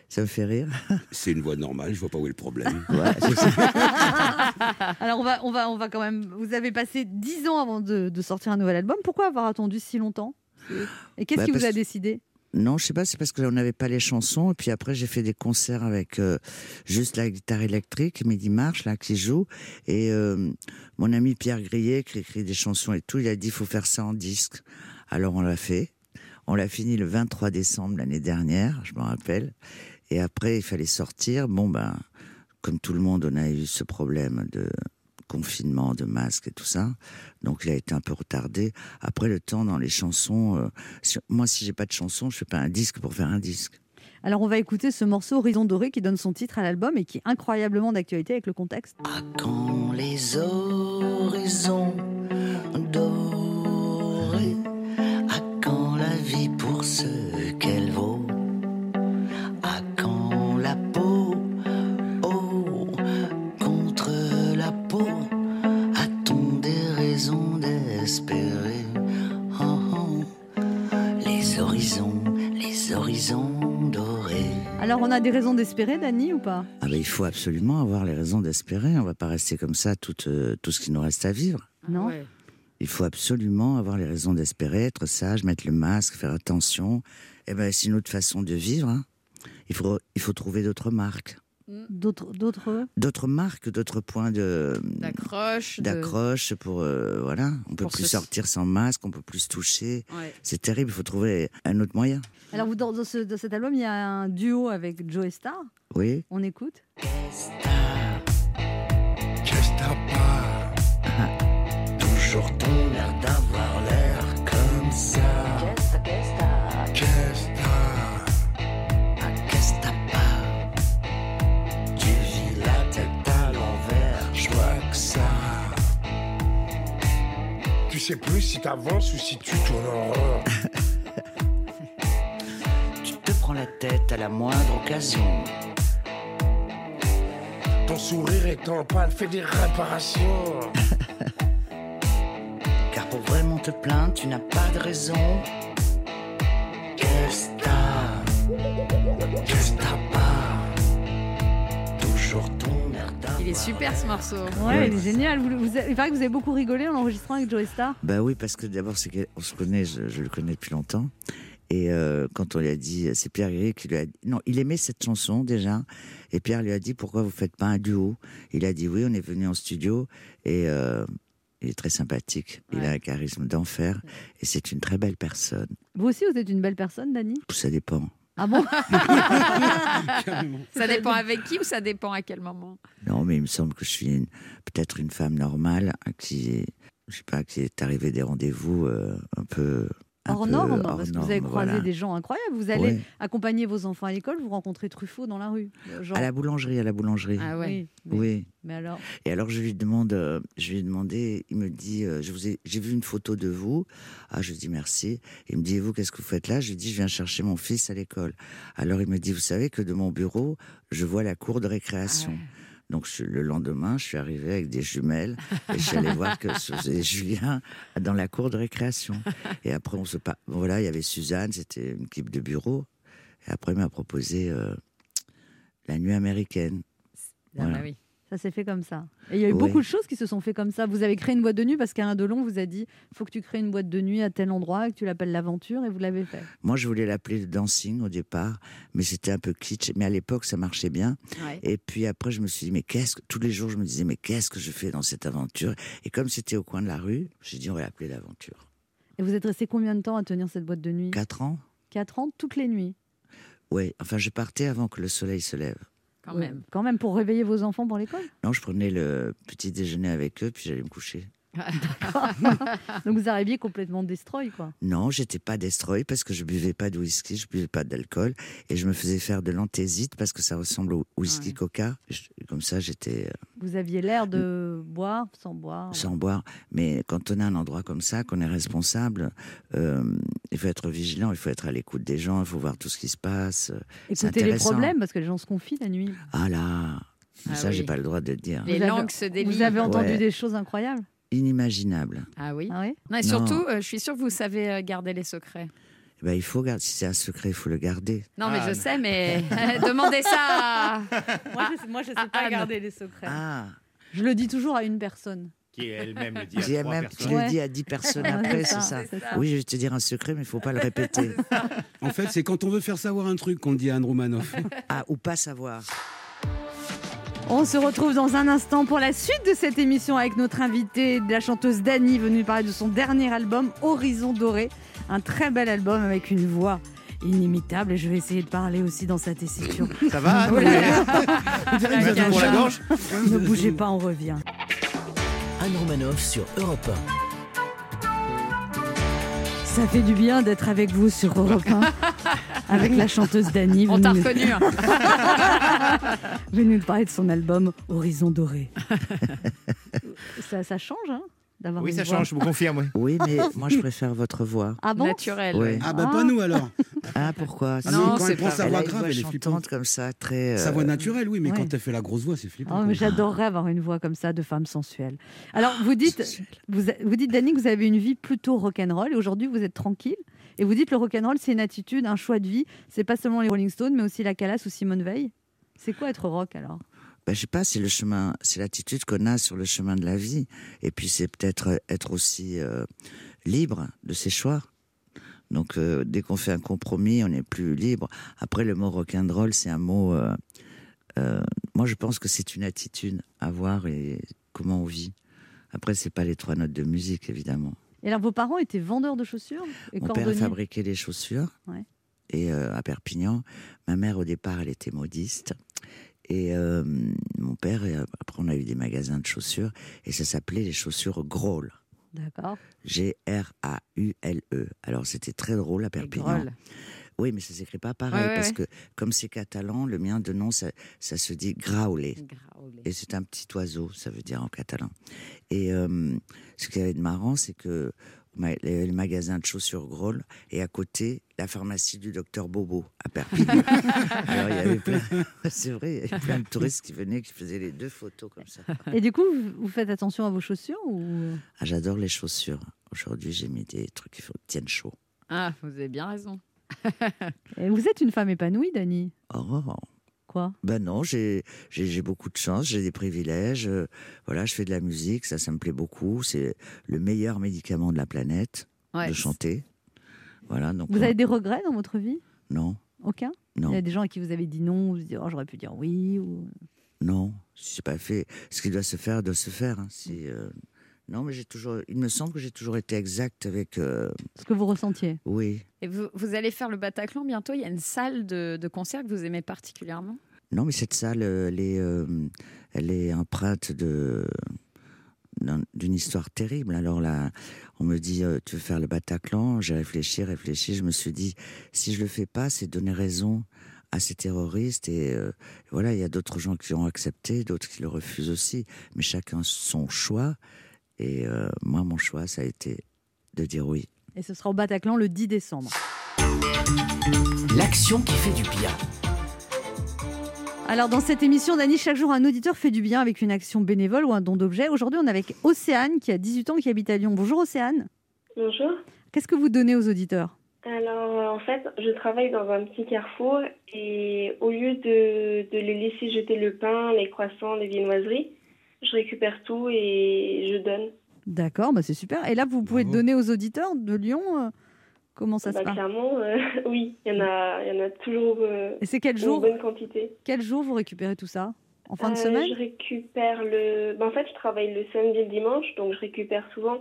Ça me fait rire. C'est une voix normale, je vois pas où est le problème. Ouais. Alors on va, on, va, on va quand même... Vous avez passé 10 ans avant de, de sortir un nouvel album. Pourquoi avoir attendu si longtemps? Et qu'est-ce Bah, qui vous a décidé? Non, je sais pas, c'est parce qu'on n'avait pas les chansons. Et puis après, j'ai fait des concerts avec euh, juste la guitare électrique, Midi Marche, là, qui joue. Et euh, mon ami Pierre Grillet, qui écrit des chansons et tout, il a dit, faut faire ça en disque. Alors on l'a fait. On l'a fini le 23 décembre l'année dernière, je me rappelle. Et après, il fallait sortir. Bon, ben, comme tout le monde, on a eu ce problème de confinement, de masque et tout ça. Donc, il a été un peu retardé. Après, le temps dans les chansons, euh, si- moi, si j'ai pas de chansons, je fais pas un disque pour faire un disque. Alors on va écouter ce morceau Horizon Doré qui donne son titre à l'album et qui est incroyablement d'actualité avec le contexte. À quand les horizons dorés? À quand la vie pour ce qu'elle Oh, oh. Les horizons, les horizons dorés Alors on a des raisons d'espérer Dany ou pas? Ah ben, il faut absolument avoir les raisons d'espérer. On va pas rester comme ça tout, euh, tout ce qui nous reste à vivre. Non Ouais. Il faut absolument avoir les raisons d'espérer, être sage, mettre le masque, faire attention. Eh ben, c'est une autre façon de vivre. hein. Il faut, il faut trouver d'autres marques. D'autres d'autres D'autres marques, d'autres points de D'accroche. de- d'accroche pour euh, voilà. On peut Pour plus se- sortir sans masque, on peut plus se toucher. Ouais. C'est terrible. Il faut trouver un autre moyen. Alors vous, dans, dans ce- dans cet album, il y a un duo avec Joe Star. Oui. On écoute. Toujours ton l'air d'avoir l'air comme ça. Sais plus si t'avances ou si tu tournes en rond. Tu te prends la tête à la moindre occasion. Ton sourire est en panne, fais des réparations. Car pour vraiment te plaindre, tu n'as pas de raison. Qu'est-ce que t'as Qu'est-ce que t'as Il est super ce morceau. Ouais, il est génial. Vous, vous il paraît que vous avez beaucoup rigolé en enregistrant avec Joe Star. Bah oui, parce que d'abord, c'est qu'on se connaît, je, je le connais depuis longtemps. Et euh, quand on lui a dit, c'est Pierre Guéry qui lui a dit, non, il aimait cette chanson déjà. Et Pierre lui a dit, pourquoi vous faites pas un duo? Il a dit oui, on est venu en studio et euh, il est très sympathique. Il a un charisme d'enfer et c'est une très belle personne. Vous aussi, vous êtes une belle personne, Dany? Ça dépend. Ah bon? Ça dépend avec qui ou ça dépend à quel moment? Non, mais il me semble que je suis une- peut-être une femme normale hein, qui, je sais pas, qui est arrivée des rendez-vous euh, un peu Hors peu norme, hors parce que vous avez croisé voilà. des gens incroyables. Vous allez accompagner vos enfants à l'école, vous rencontrez Truffaut dans la rue. euh, genre. À la boulangerie, à la boulangerie. Ah ouais. Oui, mais, Oui. mais alors Et alors je lui demande, euh, je lui ai demandé, il me dit, euh, je vous ai, j'ai vu une photo de vous. Ah, je lui dis merci. Il me dit, et vous, qu'est-ce que vous faites là? Je lui dis, je viens chercher mon fils à l'école. Alors il me dit, vous savez que de mon bureau, je vois la cour de récréation. Donc je- le lendemain, je suis arrivé avec des jumelles et je suis allé voir que faisait Julien dans la cour de récréation. Et après, on se pa- voilà, il y avait Suzanne, c'était une équipe de bureau. Et après, il m'a proposé euh, la nuit américaine. Ah Voilà. bah oui. Ça s'est fait comme ça. Et il y a eu Oui. beaucoup de choses qui se sont fait comme ça. Vous avez créé une boîte de nuit parce qu'Alain Delon vous a dit faut que tu crées une boîte de nuit à tel endroit, que tu l'appelles l'aventure, et vous l'avez fait. Moi, je voulais l'appeler le dancing au départ, mais c'était un peu kitsch. Mais à l'époque, ça marchait bien. Ouais. Et puis après, je me suis dit, mais qu'est-ce que. Tous les jours, je me disais, mais qu'est-ce que je fais dans cette aventure? Et comme c'était au coin de la rue, j'ai dit, on va l'appeler l'aventure. Et vous êtes resté combien de temps à tenir cette boîte de nuit? Quatre ans Quatre ans, toutes les nuits? Oui, enfin, je partais avant que le soleil se lève. Quand Ouais. même. Quand même pour réveiller vos enfants pour l'école? Non, je prenais le petit déjeuner avec eux, puis j'allais me coucher. Donc vous arriviez complètement destroy, quoi. Non, j'étais pas destroy parce que je buvais pas de whisky, je buvais pas d'alcool et je me faisais faire de l'anthésite parce que ça ressemble au whisky Ouais. coca. Je- comme ça, j'étais euh, Vous aviez l'air de boire sans boire. sans boire. Mais quand on a un endroit comme ça, qu'on est responsable, euh, il faut être vigilant, il faut être à l'écoute des gens, il faut voir tout ce qui se passe. Écoutez les problèmes parce que les gens se confient la nuit. Ah là, Ah ça, j'ai oui. pas le droit de le dire. Les Vous avez- langues se délient. Vous avez entendu Ouais. des choses incroyables? Inimaginable. Ah oui. Ah oui? Non, et Non. surtout, euh, je suis sûre que vous savez euh, garder les secrets. Ben, il faut garder. Si c'est un secret, il faut le garder. Non, mais Ah, je non. sais, mais demandez ça à... Moi, je, moi, je sais pas pas Anne. garder les secrets. Ah, Je le dis toujours à une personne. Qui elle-même le dit à trois même, je personnes. l'ai Ouais. dit à 10 personnes après, c'est ça. Oui, je vais te dire un secret, mais il faut pas le répéter. En fait, c'est quand on veut faire savoir un truc qu'on le dit à Anne Romanoff. Ah, ou pas savoir. On se retrouve dans un instant pour la suite de cette émission avec notre invitée, la chanteuse Dani, venue parler de son dernier album, Horizon Doré. Un très bel album avec une voix inimitable. Et je vais essayer de parler aussi dans sa tessiture. Ça va Oh Anne là là. Vous pour la gorge ne bougez pas, on revient. Anne Romanoff sur Europe Ça fait du bien d'être avec vous sur Europe 1, avec la chanteuse Dani. On t'a reconnu. hein. venue nous parler de son album Horizon Doré. ça, ça change, hein? D'avoir Oui, une ça voix. change, je vous confirme. Oui. Oui, mais moi, je préfère votre voix. Ah bon? Naturel. Ouais. Ah bah Ah. pas nous alors. Ah, pourquoi? Ah Non, quand c'est elle prend pas- sa voix a une grave, voix elle est flippante. chantante comme ça, très. Sa euh, voix naturelle, oui, mais ouais. quand elle fait la grosse voix, c'est flippant. Oh, mais j'adorerais avoir une voix comme ça de femme sensuelle. Alors, vous dites, vous, a- vous dites, Dani, que vous avez une vie plutôt rock'n'roll et aujourd'hui, vous êtes tranquille. Et vous dites, le rock'n'roll, c'est une attitude, un choix de vie. C'est pas seulement les Rolling Stones, mais aussi la Calas ou Simone Veil. C'est quoi être rock alors? Ben, je sais pas, c'est le chemin, c'est l'attitude qu'on a sur le chemin de la vie. Et puis c'est peut-être être aussi euh, libre de ses choix. Donc euh, dès qu'on fait un compromis, on n'est plus libre. Après, le mot rock'n'roll, c'est un mot. euh, euh, moi, je pense que c'est une attitude à voir et comment on vit. Après, c'est pas les trois notes de musique, évidemment. Et alors, vos parents étaient vendeurs de chaussures et Mon père fabriquait des chaussures. Ouais. Et euh, à Perpignan, ma mère au départ, elle était modiste. Et euh, mon père, et après on a eu des magasins de chaussures et ça s'appelait les chaussures Groll. D'accord. G-R-A-U-L-E. Alors c'était très drôle à Perpignan. Oui, mais ça s'écrit pas pareil Ouais, ouais, parce ouais. que comme c'est catalan, le mien de nom ça, ça se dit graulé. Graulé. Et c'est un petit oiseau, ça veut dire en catalan. Et euh, ce qui avait de marrant, c'est que le, magasin de chaussures Groll et à côté la pharmacie du docteur Bobo à Perpignan. Alors il y avait plein, c'est vrai, il y avait plein de touristes qui venaient, qui faisaient les deux photos comme ça. Et du coup, vous- faites attention à vos chaussures ou? Ah, j'adore les chaussures. Aujourd'hui, j'ai mis des trucs qui tiennent chaud. Ah, vous avez bien raison. Et Vous êtes une femme épanouie, Dani. Oh, Quoi? Ben non, j'ai beaucoup de chance, j'ai des privilèges. euh, voilà, je fais de la musique, ça, ça me plaît beaucoup. C'est le meilleur médicament de la planète Ouais. de chanter. Voilà, donc Vous avez des regrets dans votre vie? Non, Aucun? Non, Il y a des gens à qui vous avez dit non, vous vous dites oh, j'aurais pu dire oui. Ou... non, c'est pas fait. Ce qui doit se faire doit se faire. hein. C'est, euh, non, mais j'ai toujours. Il me semble que j'ai toujours été exact avec. euh, Ce que vous ressentiez. oui. Et vous, vous allez faire le Bataclan bientôt. Il y a une salle de, de concert que vous aimez particulièrement? Non, mais cette salle, elle est, euh, elle est empreinte de d'un- d'une histoire terrible. Alors là, on me dit, euh, tu veux faire le Bataclan? J'ai réfléchi, réfléchi. Je me suis dit, si je le fais pas, c'est donner raison à ces terroristes. Et euh, voilà, il y a d'autres gens qui ont accepté, d'autres qui le refusent aussi. Mais chacun son choix. Et euh, moi, mon choix, ça a été de dire oui. Et ce sera au Bataclan le 10 décembre. L'action qui fait du bien. Alors dans cette émission, Dani, chaque jour un auditeur fait du bien avec une action bénévole ou un don d'objet. Aujourd'hui, on est avec Océane qui a 18 ans qui habite à Lyon. Bonjour Océane. Bonjour. Qu'est-ce que vous donnez aux auditeurs? Alors, en fait, je travaille dans un petit carrefour et au lieu de, de les laisser jeter le pain, les croissants, les viennoiseries, je récupère tout et je donne. D'accord, bah c'est super. Et là, vous pouvez donner aux auditeurs de Lyon euh, Comment ça Bah, se passe? clairement, euh, oui, il y, en a- il y en a toujours euh, Et c'est quel une jour bonne quantité. Quel jour vous récupérez tout ça? En fin de semaine? Je récupère le. bah, en fait, je travaille le samedi et le dimanche, donc je récupère souvent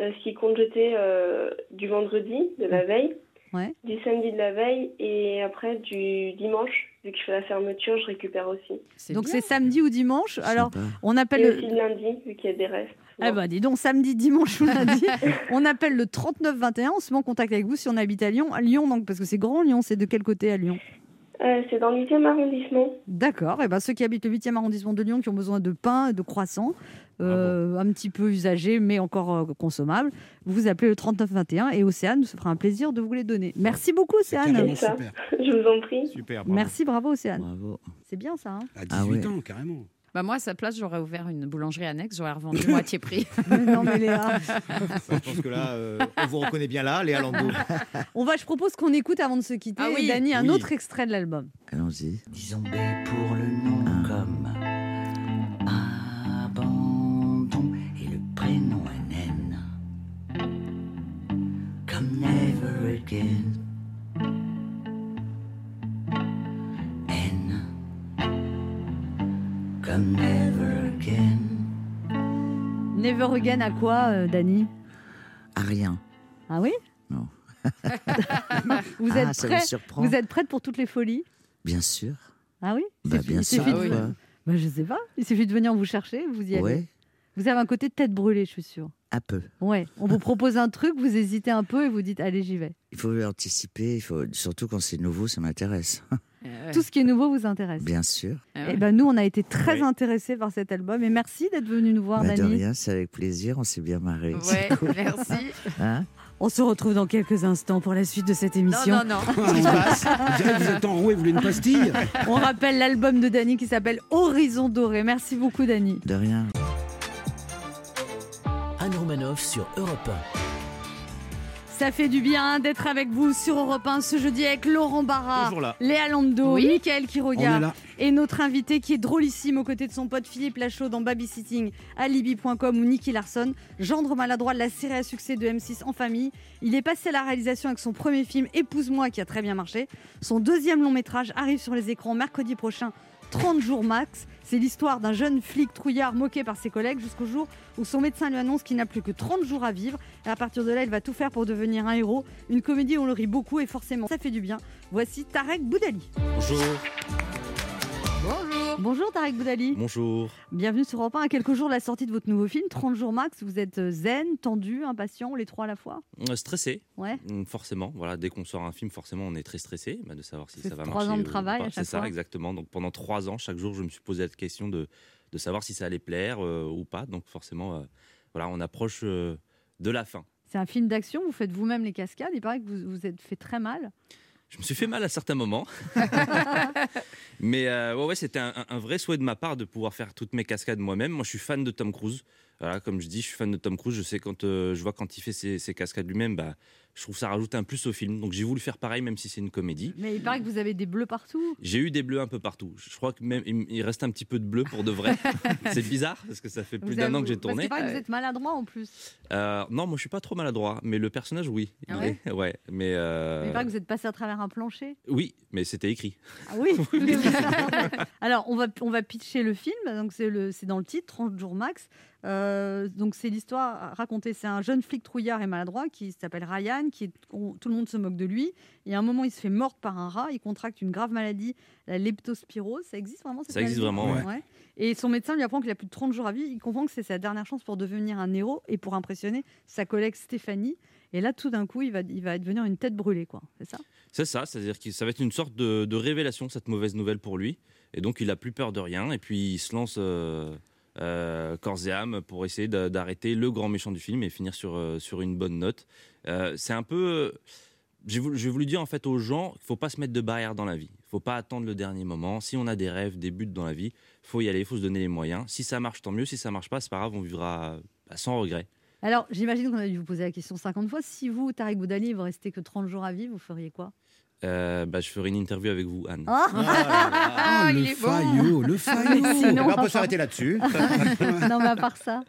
euh, ce qui compte jeter euh, du vendredi, de la veille, Ouais. du samedi de la veille, et après du dimanche, vu que je fais la fermeture, je récupère aussi. Donc c'est samedi ou dimanche. Alors on appelle Et le. aussi le lundi, vu qu'il y a des restes. Eh ben, dis donc, samedi, dimanche ou lundi, on appelle le 3921, on se met en contact avec vous si on habite à Lyon. À Lyon, donc, parce que c'est grand, Lyon, c'est de quel côté à Lyon Euh, c'est dans le 8e arrondissement. D'accord, et ben, ceux qui habitent le 8e arrondissement de Lyon, qui ont besoin de pain et de croissants, euh, un petit peu usagés, mais encore euh, consommables, vous appelez le 3921 et Océane nous fera un plaisir de vous les donner. Merci beaucoup, Océane. Ça. Je vous en prie. Super. Merci, bravo, Océane. C'est bien ça. hein À Ah 18 ans, carrément. Bah moi, à sa place, j'aurais ouvert une boulangerie annexe, j'aurais revendu moitié prix. non, mais Léa. Je pense que là, euh, on vous reconnaît bien là, Léa Landau. On va, je propose qu'on écoute avant de se quitter, Ah oui. Dany, un Oui. autre extrait de l'album. Allons-y. Disons B pour le nom comme again. Never again. Never Again à quoi, euh, Dany À rien. Ah oui Non. vous, Ah, êtes ça me prêt, surprend. vous êtes prête pour toutes les folies Bien sûr. Ah oui Bah, bien il sûr, suffit de- pourquoi Bah, je sais pas. Il suffit de venir vous chercher, vous y allez. Ouais, Vous avez un côté de tête brûlée, je suis sûre. Un peu. Ouais. On vous propose un truc, vous hésitez un peu et vous dites allez, j'y vais. Il faut anticiper, il faut... surtout quand c'est nouveau, ça m'intéresse. Tout ce qui est nouveau vous intéresse. Bien sûr. Et ben nous, on a été très intéressés par cet album et merci d'être venu nous voir, Bah, de rien, c'est avec plaisir, on s'est bien marré. Ouais, merci. Hein On se retrouve dans quelques instants pour la suite de cette émission. Non, non, non. Qu'est-ce qui se passe? On dirait que vous êtes enroué, vous voulez une pastille? On rappelle l'album de Dany qui s'appelle Horizon Doré. Merci beaucoup, Dany. De rien. Sur Europe Ça fait du bien d'être avec vous sur Europe 1 ce jeudi avec Laurent Barra. Léa Lando, Oui. Mickaël Quiroga là. et notre invité qui est drôlissime aux côtés de son pote Philippe Lachaud dans Babysitting, Alibi.com ou Nicky Larson, gendre maladroit de la série à succès de M6 en famille. Il est passé à la réalisation avec son premier film Épouse-moi qui a très bien marché. Son deuxième long métrage arrive sur les écrans mercredi prochain. 30 jours max. C'est l'histoire d'un jeune flic trouillard moqué par ses collègues jusqu'au jour où son médecin lui annonce qu'il n'a plus que 30 jours à vivre. Et à partir de là, il va tout faire pour devenir un héros. Une comédie où on le rit beaucoup et forcément, ça fait du bien. Voici Tarek Boudali. Bonjour. Bonjour. Tarek Boudali. Bonjour. Bienvenue sur Europe 1. À quelques jours de la sortie de votre nouveau film, 30 jours max. Vous êtes euh, zen, tendu, impatient, les trois à la fois Euh, Stressé. Ouais. Mm, Forcément. Voilà, dès qu'on sort un film, forcément, on est très stressé bah, de savoir si ça va trois marcher. ans de travail à chaque C'est ça, fois. exactement. Donc pendant trois ans, chaque jour, je me suis posé la question de, de savoir si ça allait plaire euh, ou pas. Donc forcément, euh, voilà, on approche de la fin. C'est un film d'action, vous faites vous-même les cascades. Il paraît que vous vous êtes fait très mal. Je me suis fait mal à certains moments. Mais euh, ouais, ouais, c'était un, vrai souhait de ma part de pouvoir faire toutes mes cascades moi-même. Moi, je suis fan de Tom Cruise. Voilà, comme je dis, je suis fan de Tom Cruise. Je sais quand euh, je vois quand il fait ses, ses cascades lui-même, bah, je trouve ça rajoute un plus au film. Donc j'ai voulu faire pareil, même si c'est une comédie. Mais il paraît que vous avez des bleus partout. J'ai eu des bleus un peu partout. Je crois que même il reste un petit peu de bleu pour de vrai. c'est bizarre parce que ça fait plus d'un an que j'ai tourné. qu'il paraît que vous êtes maladroit en plus. Euh, non, moi je suis pas trop maladroit, mais le personnage oui. Ah Il ouais est- ouais, mais euh, Mais que vous êtes passé à travers un plancher. oui, mais c'était écrit. Ah oui. Alors on va on va pitcher le film. Donc c'est le c'est dans le titre 30 jours max. Euh, donc c'est l'histoire racontée. C'est un jeune flic trouillard et maladroit qui s'appelle Ryan, qui est, tout le monde se moque de lui. Et à un moment il se fait mordre par un rat. Il contracte une grave maladie, la leptospirose. Ça existe vraiment cette Ça existe vraiment, ouais. Et son médecin lui apprend qu'il a plus de 30 jours à vivre. Il comprend que c'est sa dernière chance pour devenir un héros et pour impressionner sa collègue Stéphanie. Et là, tout d'un coup, il va, il va devenir une tête brûlée, quoi. C'est ça? C'est ça, c'est-à-dire que ça va être une sorte de, de révélation, cette mauvaise nouvelle pour lui. Et donc, il a plus peur de rien. Et puis, il se lance euh, euh, corps et âme pour essayer d'arrêter le grand méchant du film et finir sur, euh, sur une bonne note. Euh, c'est un peu. J'ai voulu, j'ai voulu dire en fait aux gens qu'il faut pas se mettre de barrière dans la vie. Il faut pas attendre le dernier moment. Si on a des rêves, des buts dans la vie, faut y aller, faut se donner les moyens. Si ça marche, tant mieux. Si ça marche pas, c'est pas grave, on vivra bah, sans regret. Alors, j'imagine qu'on a dû vous poser la question 50 fois. Si vous, Tarek Boudali, vous restez que 30 jours à vivre, vous feriez quoi? Euh, bah, je ferai une interview avec vous, Anne. Ah Ah, il le est bon. faillot, le faillot. Sinon, Eh ben, on peut s'arrêter là-dessus. non, mais à part ça.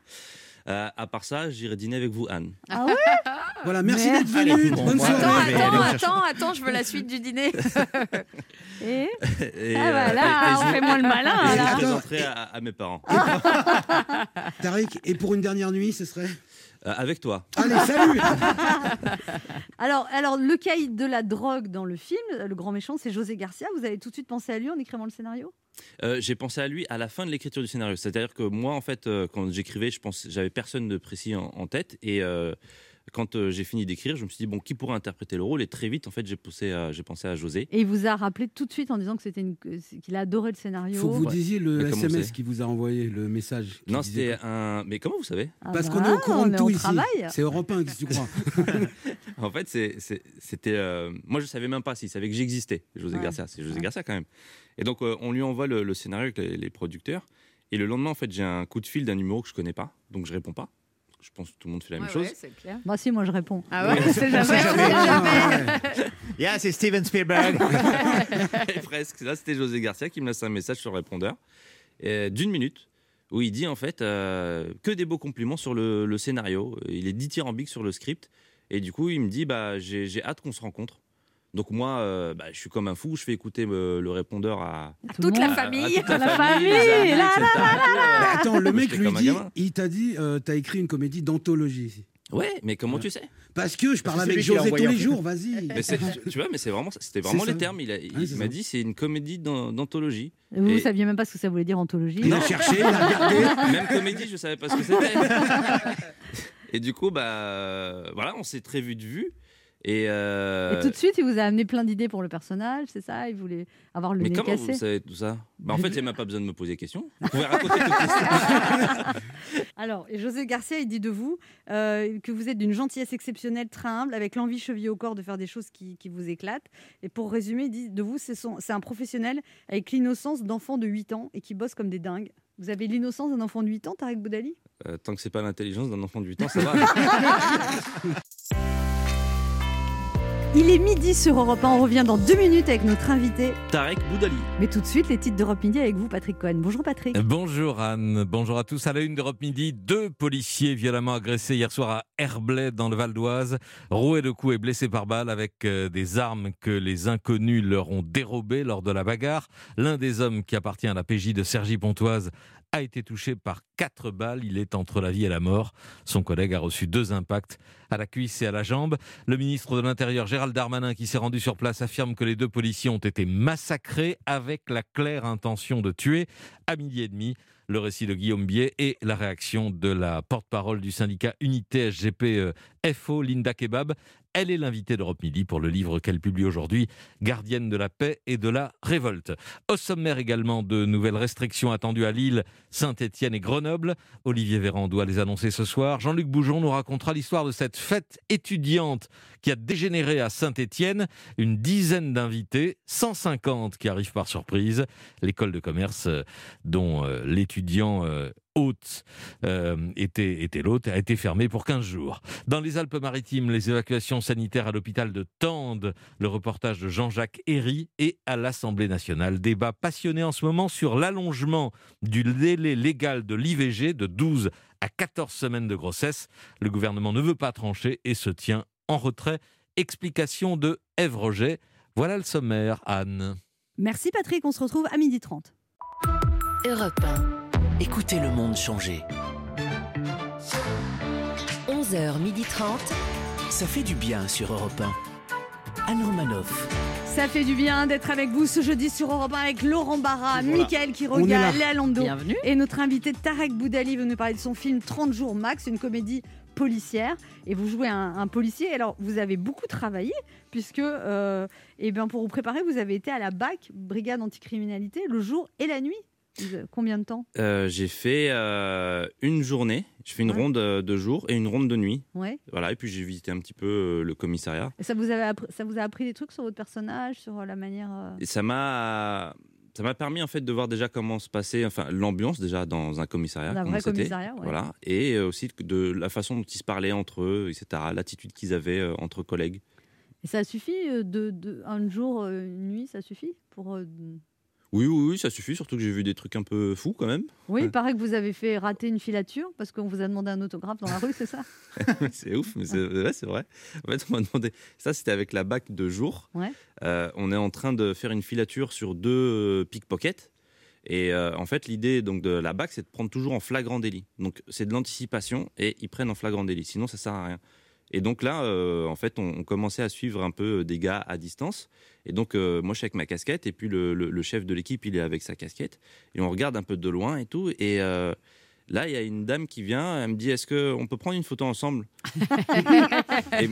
Euh, à part ça, j'irai dîner avec vous, Anne. Ah ouais? Voilà, merci Mais- d'être venu. Allez, bon, Bonne soirée. Attends, attends, attends, attends, je veux la suite du dîner. Et Et, Ah bah euh, là, et- et on je- fait moins le malin, et je là. présenterai à, à mes parents. Tariq, et pour une dernière nuit, ce serait Euh, avec toi. Allez, salut alors, alors, le caïd de la drogue dans le film, le grand méchant, c'est José Garcia. Vous avez tout de suite pensé à lui en écrivant le scénario? Euh, j'ai pensé à lui à la fin de l'écriture du scénario. C'est-à-dire que moi, en fait, euh, quand j'écrivais, je pense, j'avais personne de précis en, en tête. Et euh, quand euh, j'ai fini d'écrire, je me suis dit bon, qui pourrait interpréter le rôle? Et très vite, en fait, j'ai pensé à, j'ai pensé à José. Et il vous a rappelé tout de suite en disant que c'était une... qu'il a adoré le scénario. Faut que vous Ouais. disiez le Mais SMS qui vous a envoyé, le message. Non, c'était un. Mais comment vous savez? Ah Parce bah, qu'on est au courant de tout ici. travail. C'est Europe 1, qu'est-ce que tu crois En fait, c'est- c'est- c'était. euh, moi, je savais même pas s'il savait que j'existais, José Ouais. Garcia. C'est José Ouais. Garcia quand même. Et donc, euh, on lui envoie le, le scénario avec les, les producteurs. Et le lendemain, en fait, j'ai un coup de fil d'un numéro que je connais pas. Donc, je réponds pas. Je pense que tout le monde fait la même chose. clair. Moi, si, moi, je réponds. Ah ouais, Ouais. c'est jamais. jamais. Yeah, c'est Steven Spielberg. Et presque. Là, c'était José Garcia qui me laisse un message sur le répondeur euh, d'une minute où il dit en fait euh, que des beaux compliments sur le, le scénario. Il est dithyrambique sur le script. Et du coup, il me dit bah, j'ai j'ai hâte qu'on se rencontre. Donc moi, euh, bah, je suis comme un fou, je fais écouter euh, le répondeur à, Tout le Toute la monde. à- à famille. toute la, famille, famille, amis, Attends, le mec lui dit, il t'a dit, euh, t'as écrit une comédie d'anthologie. Ouais, mais comment tu sais? Parce que je parle avec José tous les jours, vas-y. tu vois, mais c'est vraiment, c'était vraiment les termes. Il, m'a dit c'est une comédie d'an- d'anthologie. Vous ne Et- saviez même pas ce que ça voulait dire anthologie Il a cherché, il a regardé. Même comédie, je savais pas ce que c'était. Et du coup, bah voilà, on s'est très vu de vue. Et, euh, Et tout de suite, il vous a amené plein d'idées pour le personnage, c'est ça? Il voulait avoir le mais nez comment cassé. vous savez tout ça? Bah, En fait, il n'y a même pas besoin de me poser des questions. Vous pouvez raconter toute l'histoire. Alors, et José Garcia, il dit de vous euh, que vous êtes d'une gentillesse exceptionnelle, très humble, avec l'envie chevillée au corps de faire des choses qui, qui vous éclatent. Et pour résumer, il dit de vous, c'est un professionnel avec l'innocence d'enfant de 8 ans et qui bosse comme des dingues. Vous avez l'innocence d'un enfant de 8 ans, Tarek Boudali? Euh, tant que c'est pas l'intelligence d'un enfant de 8 ans, ça va. Il est midi sur Europe 1, on revient dans deux minutes avec notre invité. Tarek Boudali. Mais tout de suite, les titres d'Europe Midi avec vous, Patrick Cohen. Bonjour Patrick. Bonjour Anne, bonjour à tous. À la une d'Europe Midi, deux policiers violemment agressés hier soir à Herblay dans le Val d'Oise, roués de coups et blessés par balle avec euh, des armes que les inconnus leur ont dérobées lors de la bagarre. L'un des hommes qui appartient à la PJ de Cergy-Pontoise a été touché par quatre balles. Il est entre la vie et la mort. Son collègue a reçu deux impacts à la cuisse et à la jambe. Le ministre de l'Intérieur, Gérald Darmanin, qui s'est rendu sur place, affirme que les deux policiers ont été massacrés avec la claire intention de tuer. À midi et demi, le récit de Guillaume Biet et la réaction de la porte-parole du syndicat Unité SGP euh, FO, Linda Kebab. Elle est l'invitée d'Europe Midi pour le livre qu'elle publie aujourd'hui, Gardienne de la paix et de la révolte. Au sommaire également de nouvelles restrictions attendues à Lille, Saint-Étienne et Grenoble. Olivier Véran doit les annoncer ce soir. Jean-Luc Boujon nous racontera l'histoire de cette fête étudiante qui a dégénéré à Saint-Étienne. Une dizaine d'invités, 150 qui arrivent par surprise. L'école de commerce euh, dont euh, l'étudiant hôte euh, était, était l'hôte a été fermée pour 15 jours. Dans les Alpes-Maritimes, les évacuations sanitaires à l'hôpital de Tende, le reportage de Jean-Jacques Herry et à l'Assemblée nationale. Débat passionné en ce moment sur l'allongement du délai légal de l'IVG de 12 à 14 semaines de grossesse. Le gouvernement ne veut pas trancher et se tient en retrait. Explication de Ève Roger. Voilà le sommaire, Anne. Merci Patrick, on se retrouve à midi 30. Europe 1. Écoutez le monde changer. 11h30. Ça fait du bien sur Europe 1. Anne Romanoff. Ça fait du bien d'être avec vous ce jeudi sur Europe 1 avec Laurent Barra, Voilà. Est Quiroga. Léa Lando Bienvenue. et notre invité Tarek Boudali veut nous parler de son film 30 jours max, une comédie policière. Et vous jouez un, un policier. Alors, vous avez beaucoup travaillé puisque, euh, eh bien, pour vous préparer, vous avez été à la BAC, Brigade Anticriminalité, le jour et la nuit. Combien de temps? Euh, j'ai fait euh, une journée, je fais une Ouais. ronde de jour et une ronde de nuit. Ouais. Voilà, et puis j'ai visité un petit peu le commissariat. Et ça vous, appris, ça vous a appris des trucs sur votre personnage, sur la manière. Et ça m'a Ça m'a permis en fait de voir déjà comment se passait, enfin l'ambiance déjà dans un commissariat. Un vrai commissariat, ouais. Voilà, et euh, aussi de la façon dont ils se parlaient entre eux, etc. L'attitude qu'ils avaient euh, entre collègues. Et ça suffit euh, de, de- un jour, une nuit, ça suffit pour. Oui, oui, oui, ça suffit. Surtout que j'ai vu des trucs un peu fous quand même. Oui, il paraît que vous avez fait rater une filature parce qu'on vous a demandé un autographe dans la rue, c'est ça? C'est ouf, mais c'est ouais, vrai. En fait, on m'a demandé. Ça, c'était avec la BAC de jour. Ouais. Euh, on est en train de faire une filature sur deux euh, pickpockets. Et euh, en fait, l'idée donc de la BAC, c'est de prendre toujours en flagrant délit. Donc, c'est de l'anticipation et ils prennent en flagrant délit. Sinon, ça sert à rien. Et donc là, euh, en fait, on, on commençait à suivre un peu des gars à distance. Et donc, euh, moi, je suis avec ma casquette, et puis le, le- le chef de l'équipe, il est avec sa casquette. Et on regarde un peu de loin et tout. Et euh, là, il y a une dame qui vient, elle me dit Est-ce qu'on peut prendre une photo ensemble? Et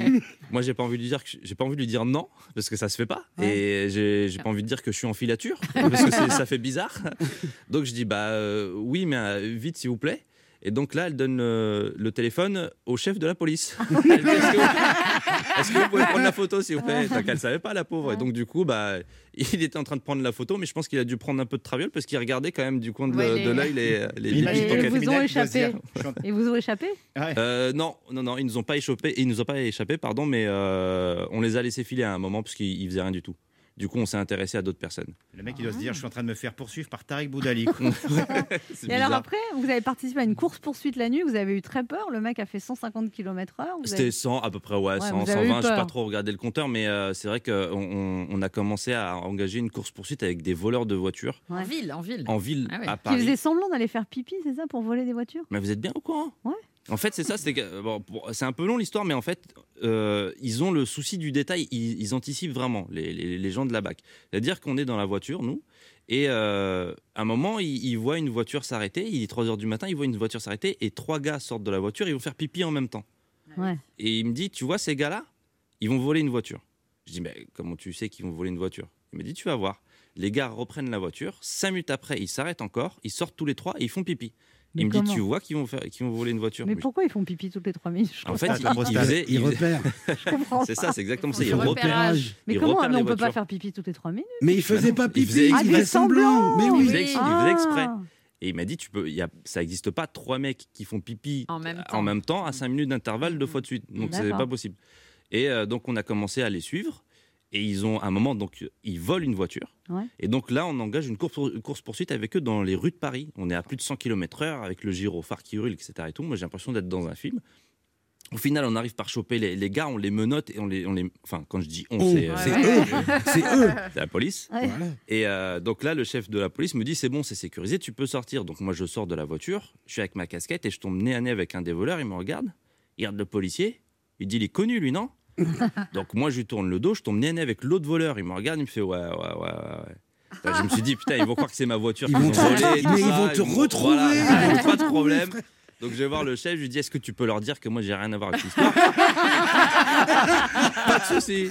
moi, j'ai pas envie de lui dire j'ai pas envie de lui dire non parce que ça se fait pas. Et j'ai pas envie de dire que je suis en filature parce que ça fait bizarre. Donc je dis bah euh, oui, mais euh, vite s'il vous plaît. Et donc là, elle donne euh, le téléphone au chef de la police. Dit, Est-ce que, vous pouvez prendre la photo, s'il vous plaît? Donc elle savait pas, la pauvre. Et donc du coup, bah, il était en train de prendre la photo, mais je pense qu'il a dû prendre un peu de traviole parce qu'il regardait quand même du coin de, Ouais, les- de l'œil les, les, les ils vous ont échappé. Et vous ont échappé? Euh, non, non, non, ils nous ont pas échappé, ils nous ont pas échappé, pardon, mais euh, on les a laissés filer à un moment parce qu'ils ils faisaient rien du tout. Du coup, on s'est intéressé à d'autres personnes. Le mec, il doit se dire, je suis en train de me faire poursuivre par Tariq Boudali. Et alors après, vous avez participé à une course-poursuite la nuit, vous avez eu très peur, le mec a fait 150 km/h. C'était avez- 100 à peu près, ouais, Ouais, 100, vous avez eu 120. Je n'ai pas trop regardé le compteur, mais euh, c'est vrai qu'on on, on a commencé à engager une course poursuite avec des voleurs de voitures Ouais. En ville, en ville. en ville Ah ouais. à Qui Paris. faisait semblant d'aller faire pipi, c'est ça, pour voler des voitures? Mais vous êtes bien au courant? Ouais. En fait, c'est ça. c'est que- bon, un peu long l'histoire, mais en fait, euh, ils ont le souci du détail. Ils, ils anticipent vraiment les, les- les gens de la BAC. C'est-à-dire qu'on est dans la voiture, nous, et euh, à un moment, ils, ils voient une voiture s'arrêter. Il est 3 h du matin, ils voient une voiture s'arrêter, et trois gars sortent de la voiture. Ils vont faire pipi en même temps. Ouais. Et il me dit, tu vois, ces gars-là, ils vont voler une voiture. Je dis, mais comment tu sais qu'ils vont voler une voiture? Il me dit, tu vas voir. Les gars reprennent la voiture. Cinq minutes après, ils s'arrêtent encore. Ils sortent tous les trois et ils font pipi. Mais il me dit, tu vois qu'ils vont, faire, qu'ils vont voler une voiture Mais Mais pourquoi ils font pipi toutes les 3 minutes Je en fait, pas. il, il faisait, Il repère. Je comprends C'est pas. ça, c'est exactement ça. Ils Il font repère. repérage. Mais il comment Mais on peut pas faire pipi toutes les 3 minutes? Mais il faisait pas Il pipi, faisait il Ah, fait semblant. Mais Il oui. faisait, ex- il faisait exprès. Ah. Et il m'a dit, tu peux, il y a, ça n'existe pas trois mecs qui font pipi En même en temps. même temps à 5 minutes d'intervalle deux fois de suite. Donc c'est D'accord. pas possible. Et euh, donc on a commencé à les suivre. Et ils ont à un moment donc ils volent une voiture. Ouais. Et donc là on engage une course, une course poursuite avec eux dans les rues de Paris. On est à plus de 100 km/h avec le gyrophare qui hurle, etc. Et tout. Moi j'ai l'impression d'être dans un film. Au final, on arrive par choper les, les gars, on les menotte et on les, on les. Enfin, quand je dis on, On, c'est c'est euh, eux. C'est eux. c'est la police. Ouais. Et euh, donc là, le chef de la police me dit c'est bon, c'est sécurisé, tu peux sortir. Donc moi, je sors de la voiture, je suis avec ma casquette et je tombe nez à nez avec un des voleurs. Il me regarde, il regarde le policier, il dit il est connu lui, non? Donc moi, je lui tourne le dos, je tombe nez avec l'autre voleur. Il me regarde, il me fait ouais, ouais, ouais, ouais. je me suis dit putain, ils vont croire que c'est ma voiture. Ils vont ont te- mais ils vont te retrouver. Voilà, ils pas de problème. Donc je vais voir le chef, je lui dis est-ce que tu peux leur dire que moi j'ai rien à voir avec l'histoire? Pas de souci.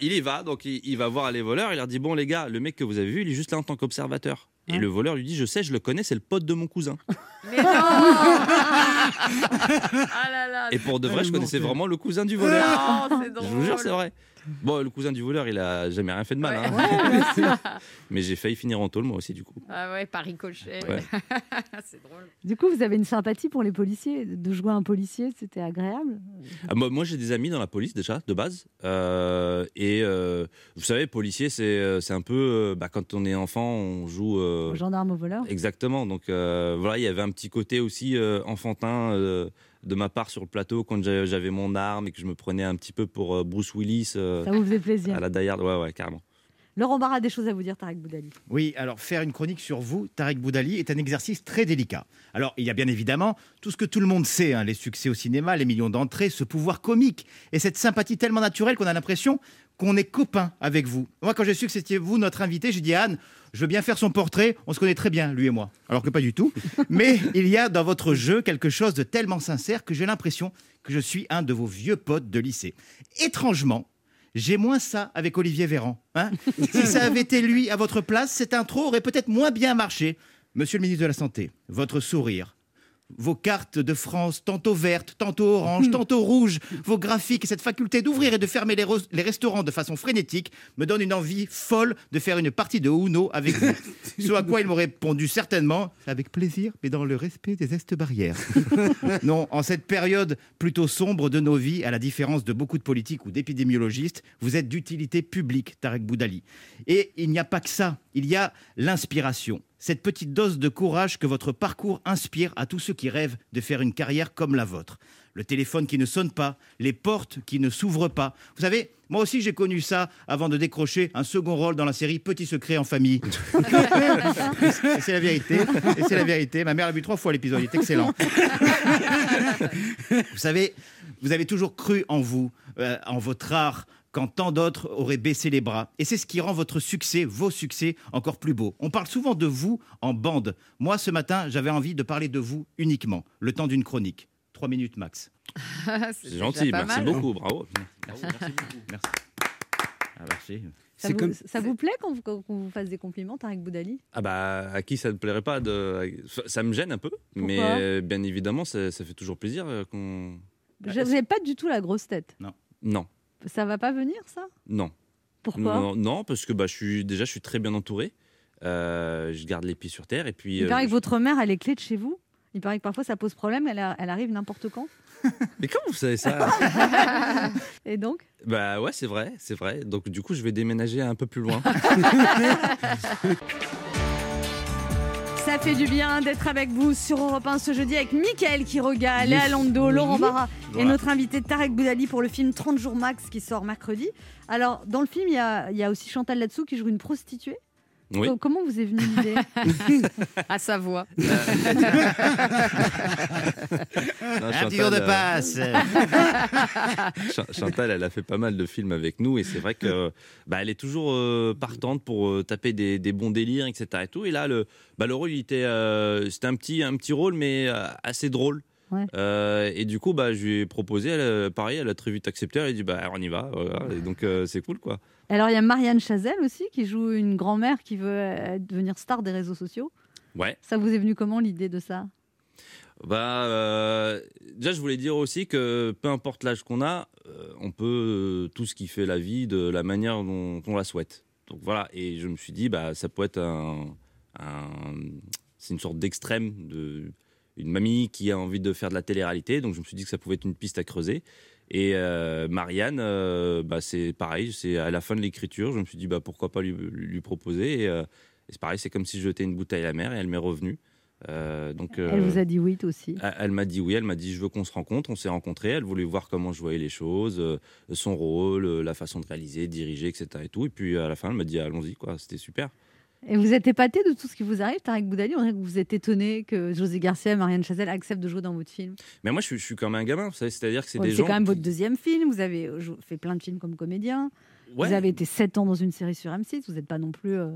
Il y va, donc il, il va voir les voleurs, il leur dit bon les gars, le mec que vous avez vu, il est juste là en tant qu'observateur. Et le voleur lui dit je sais, je le connais, c'est le pote de mon cousin. Mais non Ah là là Et pour de vrai, je connaissais mortel. vraiment le cousin du voleur. Non, c'est Je drôle. vous jure, c'est vrai. Bon, le cousin du voleur, il a jamais rien fait de mal. Ouais. hein. Mais j'ai failli finir en tôle, moi aussi, du coup. Ah ouais, par ricochet. Ouais. c'est drôle. Du coup, vous avez une sympathie pour les policiers. De jouer un policier, c'était agréable? Ah, moi, moi, j'ai des amis dans la police déjà, de base. Euh, et euh, vous savez, policier, c'est euh, c'est un peu. bah, quand on est enfant, on joue. euh, Aux gendarmes, aux voleurs? Exactement. Donc euh, voilà, il y avait un petit côté aussi euh, enfantin euh, de ma part sur le plateau quand j'a- j'avais mon arme et que je me prenais un petit peu pour euh, Bruce Willis euh, Ça vous faisait plaisir. à la Die Hard. Ouais, ouais, carrément. Laurent Barra a des choses à vous dire, Tarek Boudali. Oui, alors faire une chronique sur vous, Tarek Boudali, est un exercice très délicat. Alors, il y a bien évidemment tout ce que tout le monde sait, hein, les succès au cinéma, les millions d'entrées, ce pouvoir comique et cette sympathie tellement naturelle qu'on a l'impression qu'on est copains avec vous. Moi, quand j'ai su que c'était vous notre invité, j'ai dit Anne, je veux bien faire son portrait, on se connaît très bien, lui et moi. Alors que pas du tout. Mais il y a dans votre jeu quelque chose de tellement sincère que j'ai l'impression que je suis un de vos vieux potes de lycée. Étrangement, j'ai moins ça avec Olivier Véran. hein. si ça avait été lui à votre place, cette intro aurait peut-être moins bien marché. Monsieur le ministre de la Santé, votre sourire, vos cartes de France, tantôt vertes, tantôt oranges, tantôt rouges, vos graphiques et cette faculté d'ouvrir et de fermer les, restaurants de façon frénétique me donne une envie folle de faire une partie de Uno avec vous. Ce à quoi il m'aurait répondu certainement, avec plaisir, mais dans le respect des gestes barrières. non, en cette période plutôt sombre de nos vies, à la différence de beaucoup de politiques ou d'épidémiologistes, vous êtes d'utilité publique, Tarek Boudali. Et il n'y a pas que ça, il y a l'inspiration. Cette petite dose de courage que votre parcours inspire à tous ceux qui rêvent de faire une carrière comme la vôtre. Le téléphone qui ne sonne pas, les portes qui ne s'ouvrent pas. Vous savez, moi aussi j'ai connu ça avant de décrocher un second rôle dans la série Petit secret en famille. Et c'est la vérité. Et c'est la vérité. Ma mère l'a vu trois fois l'épisode. Il est excellent. vous savez, vous avez toujours cru en vous, euh, en votre art, quand tant d'autres auraient baissé les bras. Et c'est ce qui rend votre succès, vos succès, encore plus beaux. On parle souvent de vous en bande. Moi, ce matin, j'avais envie de parler de vous uniquement, le temps d'une chronique. Trois minutes max. C'est gentil, merci beaucoup, bravo. Merci, merci beaucoup. Merci. Ah, merci. Ça vous, ça vous plaît qu'on vous, vous fasse des compliments, Tarek Boudali? Ah bah à qui ça ne plairait pas de ça me gêne un peu mais bien évidemment ça, ça fait toujours plaisir euh, qu'on Je n'ai pas du tout la grosse tête? Non. non Ça va pas venir, ça? Non. Pourquoi? Non, non, parce que bah je suis déjà je suis très bien entouré. Euh, je garde les pieds sur terre et puis Il euh, paraît que votre mère a les clés de chez vous. Il paraît que parfois ça pose problème, elle, a- elle arrive n'importe quand. mais comment vous savez ça? Et donc? Bah ouais c'est vrai c'est vrai. Donc du coup je vais déménager un peu plus loin. Ça fait du bien d'être avec vous sur Europe 1 ce jeudi avec Mickaël Quiroga, Léa. Lando, Laurent Oui. Et notre invité Tarek Boudali pour le film 30 jours max qui sort mercredi. Alors, dans le film, il y a, il y a aussi Chantal là-dessous qui joue une prostituée. Oui. Co- Comment vous est venue l'idée À sa voix. Non, Un petit jour de euh, passe. Ch- Chantal, elle a fait pas mal de films avec nous et c'est vrai que bah, elle est toujours euh, partante pour euh, taper des, des bons délires, etc. Et, tout. et là, le, bah, le rôle, il était, euh, c'était un petit, un petit rôle, mais euh, assez drôle. Ouais. Euh, et du coup, bah, je lui ai proposé, elle, euh, pareil, elle a très vite accepté. Elle a dit, bah, on y va. voilà. Et donc, euh, c'est cool, quoi. Alors, il y a Marianne Chazelle aussi qui joue une grand-mère qui veut devenir star des réseaux sociaux. Ouais. Ça vous est venu comment l'idée de ça? Bah, euh, déjà, je voulais dire aussi que peu importe l'âge qu'on a, on peut tout ce qui fait la vie de la manière dont on la souhaite. Donc voilà, et je me suis dit, bah, ça peut être un, un- c'est une sorte d'extrême de une mamie qui a envie de faire de la télé-réalité. Donc je me suis dit que ça pouvait être une piste à creuser. Et euh, Marianne, euh, bah, c'est pareil, c'est à la fin de l'écriture, je me suis dit bah, pourquoi pas lui, lui proposer. Et, euh, et c'est pareil, c'est comme si je jetais une bouteille à la mer et elle m'est revenue. Donc, Elle vous a dit oui aussi. elle- Elle m'a dit oui, elle m'a dit je veux qu'on se rencontre, on s'est rencontrés, elle voulait voir comment je voyais les choses, son rôle, la façon de réaliser, de diriger, etc. Et, tout. et puis à la fin, elle m'a dit allons-y, quoi, c'était super. Et vous êtes épaté de tout ce qui vous arrive, Tarek Boudali? On dirait que vous êtes étonné que José Garcia et Marianne Chazelle acceptent de jouer dans votre film. Mais moi je suis, je suis comme un gamin, vous savez, c'est-à-dire que c'est Ouais, des C'est gens. quand même votre deuxième film. Vous avez jou- fait plein de films comme comédien. Ouais. Vous avez été 7 ans dans une série sur M6. Vous n'êtes pas non plus. euh,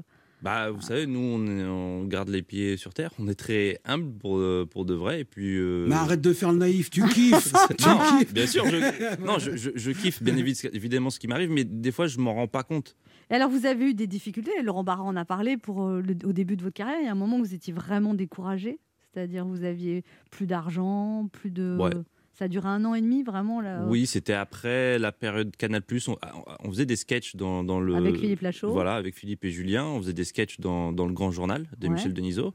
Bah, vous savez, nous on, est- on garde les pieds sur terre, on est très humble pour, euh, pour de vrai, et puis. euh, Mais arrête de faire le naïf, tu kiffes Tu non, kiffes bien sûr, je, non, je, je- je kiffe bien évi- évidemment ce qui m'arrive, mais des fois je m'en rends pas compte. Et alors, vous avez eu des difficultés. Laurent Barra en a parlé pour euh, le- au début de votre carrière. Il y a un moment où vous étiez vraiment découragé. C'est-à-dire, vous aviez plus d'argent, plus de. Ouais. Ça a duré un an et demi, vraiment. Là. Oui, c'était après la période Canal+. On, on faisait des sketchs dans, dans le... Avec Philippe Lachaud. Voilà, avec Philippe et Julien. On faisait des sketchs dans, dans le Grand Journal de Ouais. Michel Denisot.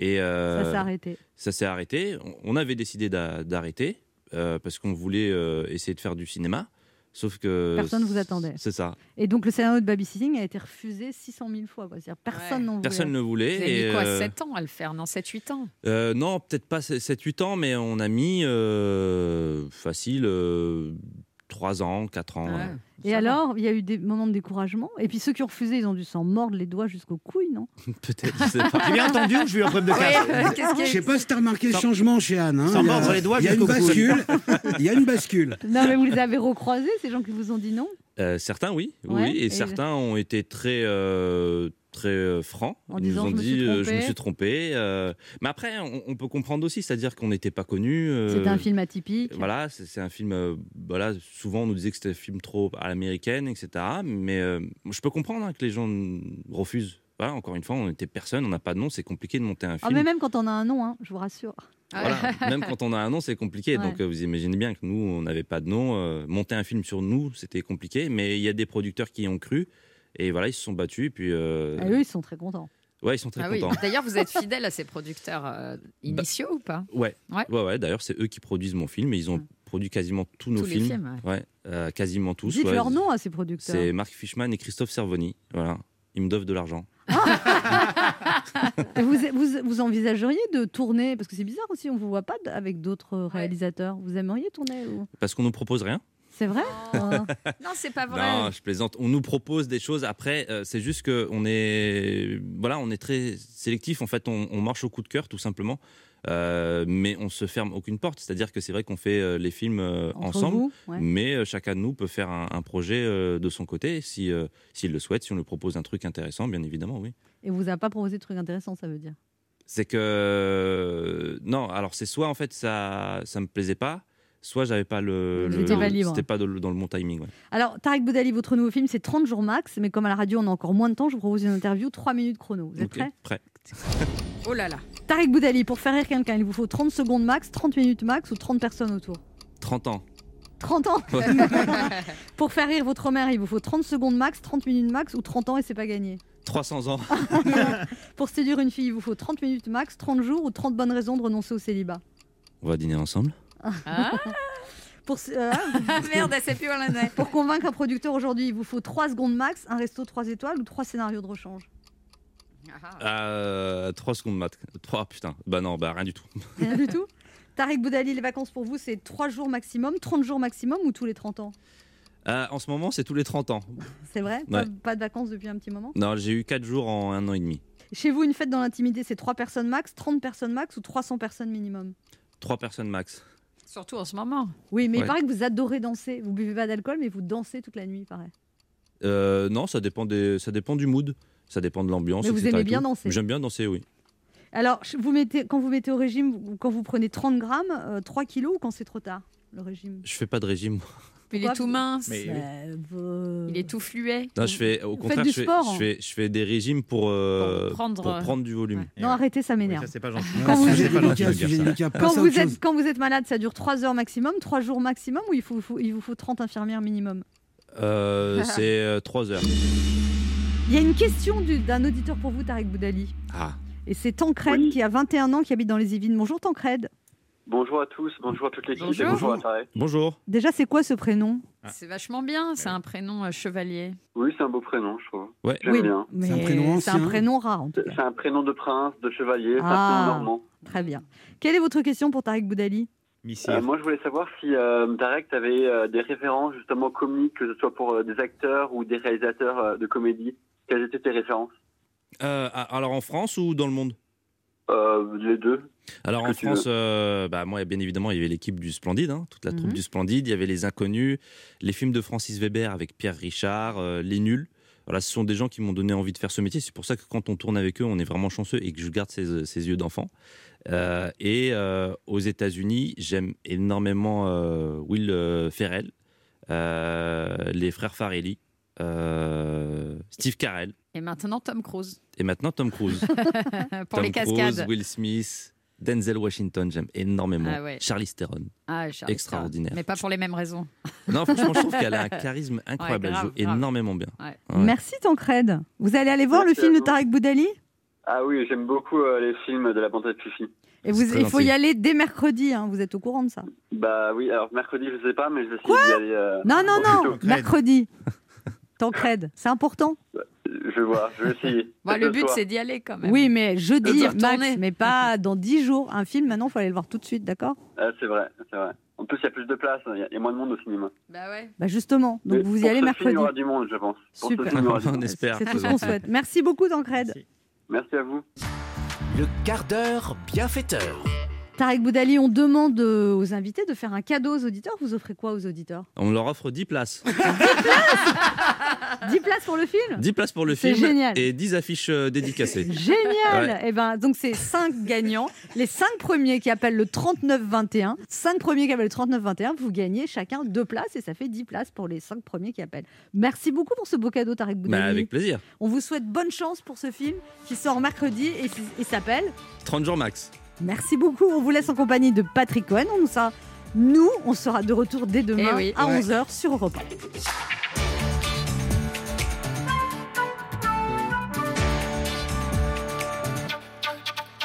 Et, euh, Ça s'est arrêté. Ça s'est arrêté. On- avait décidé d'a- d'arrêter euh, parce qu'on voulait euh, essayer de faire du cinéma. Sauf que... Personne vous attendait. C'est ça. Et donc, le scénario de babysitting a été refusé 600 000 fois. quoi. C'est-à-dire, personne n'en voulait. Personne ne voulait. Vous avez mis et, quoi, euh, 7 ans à le faire? Non, 7-8 ans. Euh, non, peut-être pas 7-8 ans, mais on a mis euh, facile 3 ans, 4 ans. ouais. Et alors, il y a eu des moments de découragement. Et puis, ceux qui ont refusé, ils ont dû s'en mordre les doigts jusqu'aux couilles, non? Peut-être, je sais pas. J'ai bien entendu ou j'ai eu un problème de casque? Je sais pas si t'as remarqué le changement chez Anne. hein. Sans Il y a- mordre les doigts Il y a une jusqu'au coude. bascule. Il y a une bascule. Non, mais vous les avez recroisés, ces gens qui vous ont dit non? Euh, certains, oui, Ouais, oui, et, et- certains ont été très, euh, très euh, francs. En Ils disant, nous ont je me dit, suis euh, je me trompé. suis trompé. euh, mais après, on, on peut comprendre aussi, c'est-à-dire qu'on n'était pas connus. euh, C'était un film atypique. Voilà, c'est c'est un film. euh, voilà, souvent on nous disait que c'était un film trop à l'américaine, etc. Mais je peux comprendre hein, que les gens refusent. Voilà, encore une fois, on n'était personne, on n'a pas de nom, c'est compliqué de monter un Ah, film. mais même quand on a un nom, hein, je vous rassure. Voilà. Même quand on a un nom, c'est compliqué. Ouais. Donc, vous imaginez bien que nous, on n'avait pas de nom. Monter un film sur nous, c'était compliqué. Mais il y a des producteurs qui y ont cru. Et voilà, ils se sont battus. Et puis, euh, Ah, eux, ils sont très contents. ouais, ils sont très Ah oui. contents. D'ailleurs, vous êtes fidèle à ces producteurs euh, initiaux ou pas? Ouais. Ouais. Ouais, ouais. D'ailleurs, c'est eux qui produisent mon film. Et ils ont produit quasiment tous nos Tous les films. films, ouais. euh, quasiment tous. Dites ouais. leur nom à ces producteurs. C'est Marc Fishman et Christophe Servoni. Voilà. Ils me doivent de l'argent. Et Vous, vous, vous envisageriez de tourner, parce que c'est bizarre aussi, on ne vous voit pas avec d'autres réalisateurs. Vous aimeriez tourner ou- Parce qu'on nous propose rien. C'est vrai Non, c'est pas vrai. Non, je plaisante. On nous propose des choses. Après, euh, c'est juste que on est, voilà, on est très sélectif. En fait, on, on marche au coup de cœur, tout simplement. Euh, mais on se ferme aucune porte. C'est-à-dire que c'est vrai qu'on fait euh, les films euh, ensemble, vous, ouais. mais euh, chacun de nous peut faire un, un projet euh, de son côté, si euh, s'il le souhaite, si on lui propose un truc intéressant, bien évidemment, oui. Et vous n'avez pas proposé de trucs intéressants, ça veut dire? C'est que non, alors c'est soit en fait ça, ça me plaisait pas, soit j'avais pas le, le- étiez pas libre. c'était pas dans le, dans le bon timing. ouais. Alors, Tarek Boudali, votre nouveau film, c'est 30 jours max, mais comme à la radio, on a encore moins de temps, je vous propose une interview, 3 minutes chrono. Vous êtes Ok, prêts prêt. Oh là là. Tarek Boudali, pour faire rire quelqu'un, il vous faut 30 secondes max, 30 minutes max ou 30 personnes autour 30 ans. 30 ans Ouais. Pour faire rire votre mère, il vous faut 30 secondes max, 30 minutes max ou 30 ans et c'est pas gagné. 300 ans. Pour séduire une fille, il vous faut 30 minutes max, 30 jours ou 30 bonnes raisons de renoncer au célibat. On va dîner ensemble. Pour, s- euh, Ah, Merde, elle sait plus est. pour convaincre un producteur aujourd'hui, il vous faut 3 secondes max, un resto 3 étoiles ou 3 scénarios de rechange. Euh, 3 secondes mat. 3 putain. Bah non, bah rien du tout. Rien du tout Tarek Boudali, les vacances pour vous, c'est 3 jours maximum, 30 jours maximum ou tous les 30 ans Euh, en ce moment, c'est tous les 30 ans. C'est vrai pas, Ouais. pas de vacances depuis un petit moment Non, j'ai eu 4 jours en un an et demi. Chez vous, une fête dans l'intimité, c'est 3 personnes max, 30 personnes max ou 300 personnes minimum 3 personnes max. Surtout en ce moment. Oui, mais il Ouais. paraît que vous adorez danser. Vous buvez pas d'alcool, mais vous dansez toute la nuit, il paraît. Euh, non, ça dépend, des, ça dépend du mood. Ça dépend de l'ambiance. Mais vous etc. aimez et bien tout. danser J'aime bien danser, oui. Alors, vous mettez, quand vous mettez au régime, quand vous prenez 30 grammes, euh, 3 kilos ou quand c'est trop tard, le régime? Je fais pas de régime. moi. Il est tout mince. Mais Euh, vous- Il est tout fluet. Non, je fais, au Vous contraire, je, fais, sport, je, hein. fais, je fais des régimes pour, euh, Pour prendre, pour euh, prendre du volume. Non, arrêtez, ça m'énerve. ça, c'est pas gentil. Quand vous- êtes, quand vous êtes malade, ça dure 3 heures maximum, 3 jours maximum ou il, faut, faut- il vous faut 30 infirmières minimum Euh, c'est 3 heures. Il y a une question du- d'un auditeur pour vous, Tarek Boudali. Ah. Et c'est Tancred qui a 21 ans, qui habite dans les Yvelines. Bonjour Tancred. Bonjour à tous, bonjour à toute l'équipe Bonjour. et bonjour à Tarek. Bonjour. Déjà, c'est quoi ce prénom C'est vachement bien, c'est un prénom euh, chevalier. Oui, c'est un beau prénom, je trouve. Ouais. J'aime Oui, bien. mais C'est un prénom c'est un ancien. prénom rare en tout C'est cas. c'est un prénom de prince, de chevalier, c'est Ah. un prénom normand. Très bien. Quelle est votre question pour Tarek Boudali? Euh, moi, je voulais savoir si euh, Tarek, tu avais des références justement comiques, que ce soit pour euh, des acteurs ou des réalisateurs euh, de comédie. Quelles étaient tes références? Euh, alors en France ou dans le monde? Euh, Les deux. Alors en France, euh, bah, moi, bien évidemment, il y avait l'équipe du Splendide, hein, toute la troupe Mhm. du Splendide. Il y avait les Inconnus, les films de Francis Weber avec Pierre Richard, euh, les Nuls. Voilà, ce sont des gens qui m'ont donné envie de faire ce métier. C'est pour ça que quand on tourne avec eux, on est vraiment chanceux et que je garde ces, ces yeux d'enfant. Euh, et euh, aux États-Unis, j'aime énormément euh, Will Ferrell, euh, les frères Farelli, euh, Steve Carell Et maintenant Tom Cruise. et maintenant Tom Cruise. pour Tom les Cruise, cascades. Will Smith, Denzel Washington, j'aime énormément. Ah ouais. Charlize Theron. Ah, Extraordinaire. Theron. Mais pas pour les mêmes raisons. Non, franchement, je trouve qu'elle a un charisme incroyable. Ouais, grave, Elle joue grave. énormément bien. Ouais. Ouais. Merci Tancred. Vous allez aller voir Merci le film de. Tarek Boudali? Ah oui, j'aime beaucoup euh, les films de la bande de Fifi. Et vous, il faut gentil. y aller dès mercredi, hein, vous êtes au courant de ça Bah oui, alors mercredi, je sais pas, mais je vais essayer d'y aller. euh, Non, non, non, mercredi. Tancred, c'est important. Je vois, je vais essayer. Bon, Pas le but, c'est d'y aller quand même. Oui, mais jeudi, max, mais pas dans 10 jours. Un film, maintenant, il faut aller le voir tout de suite, d'accord? Ah, c'est vrai, c'est vrai. En plus, il y a plus de place, il y a- il y, a moins de monde au cinéma. Bah ouais. Bah justement, donc Mais vous y allez ce film, mercredi. Il y aura du monde, je pense. Pour ce Super. film, il y aura du On espère. C'est tout ce qu'on souhaite. Merci beaucoup, Tancred. Merci à vous. Le quart d'heure bienfaiteur. Tarek Boudali, on demande euh, aux invités de faire un cadeau aux auditeurs. Vous offrez quoi aux auditeurs? On leur offre 10 places. 10 places? Pour le film? 10 places pour le C'est film génial. et 10 affiches euh, dédicacées. Génial Ouais. Et ben donc c'est 5 gagnants. Les 5 premiers qui appellent le 3921, 5 premiers qui appellent le 3921, vous gagnez chacun 2 places et ça fait 10 places pour les 5 premiers qui appellent. Merci beaucoup pour ce beau cadeau Tarek Boudali. Bah, avec plaisir. On vous souhaite bonne chance pour ce film qui sort mercredi et, et s'appelle 30 jours max. Merci beaucoup. On vous laisse en compagnie de Patrick Cohen. On sera, nous, on sera de retour dès demain Eh oui. à Ouais. 11h sur Europe 1.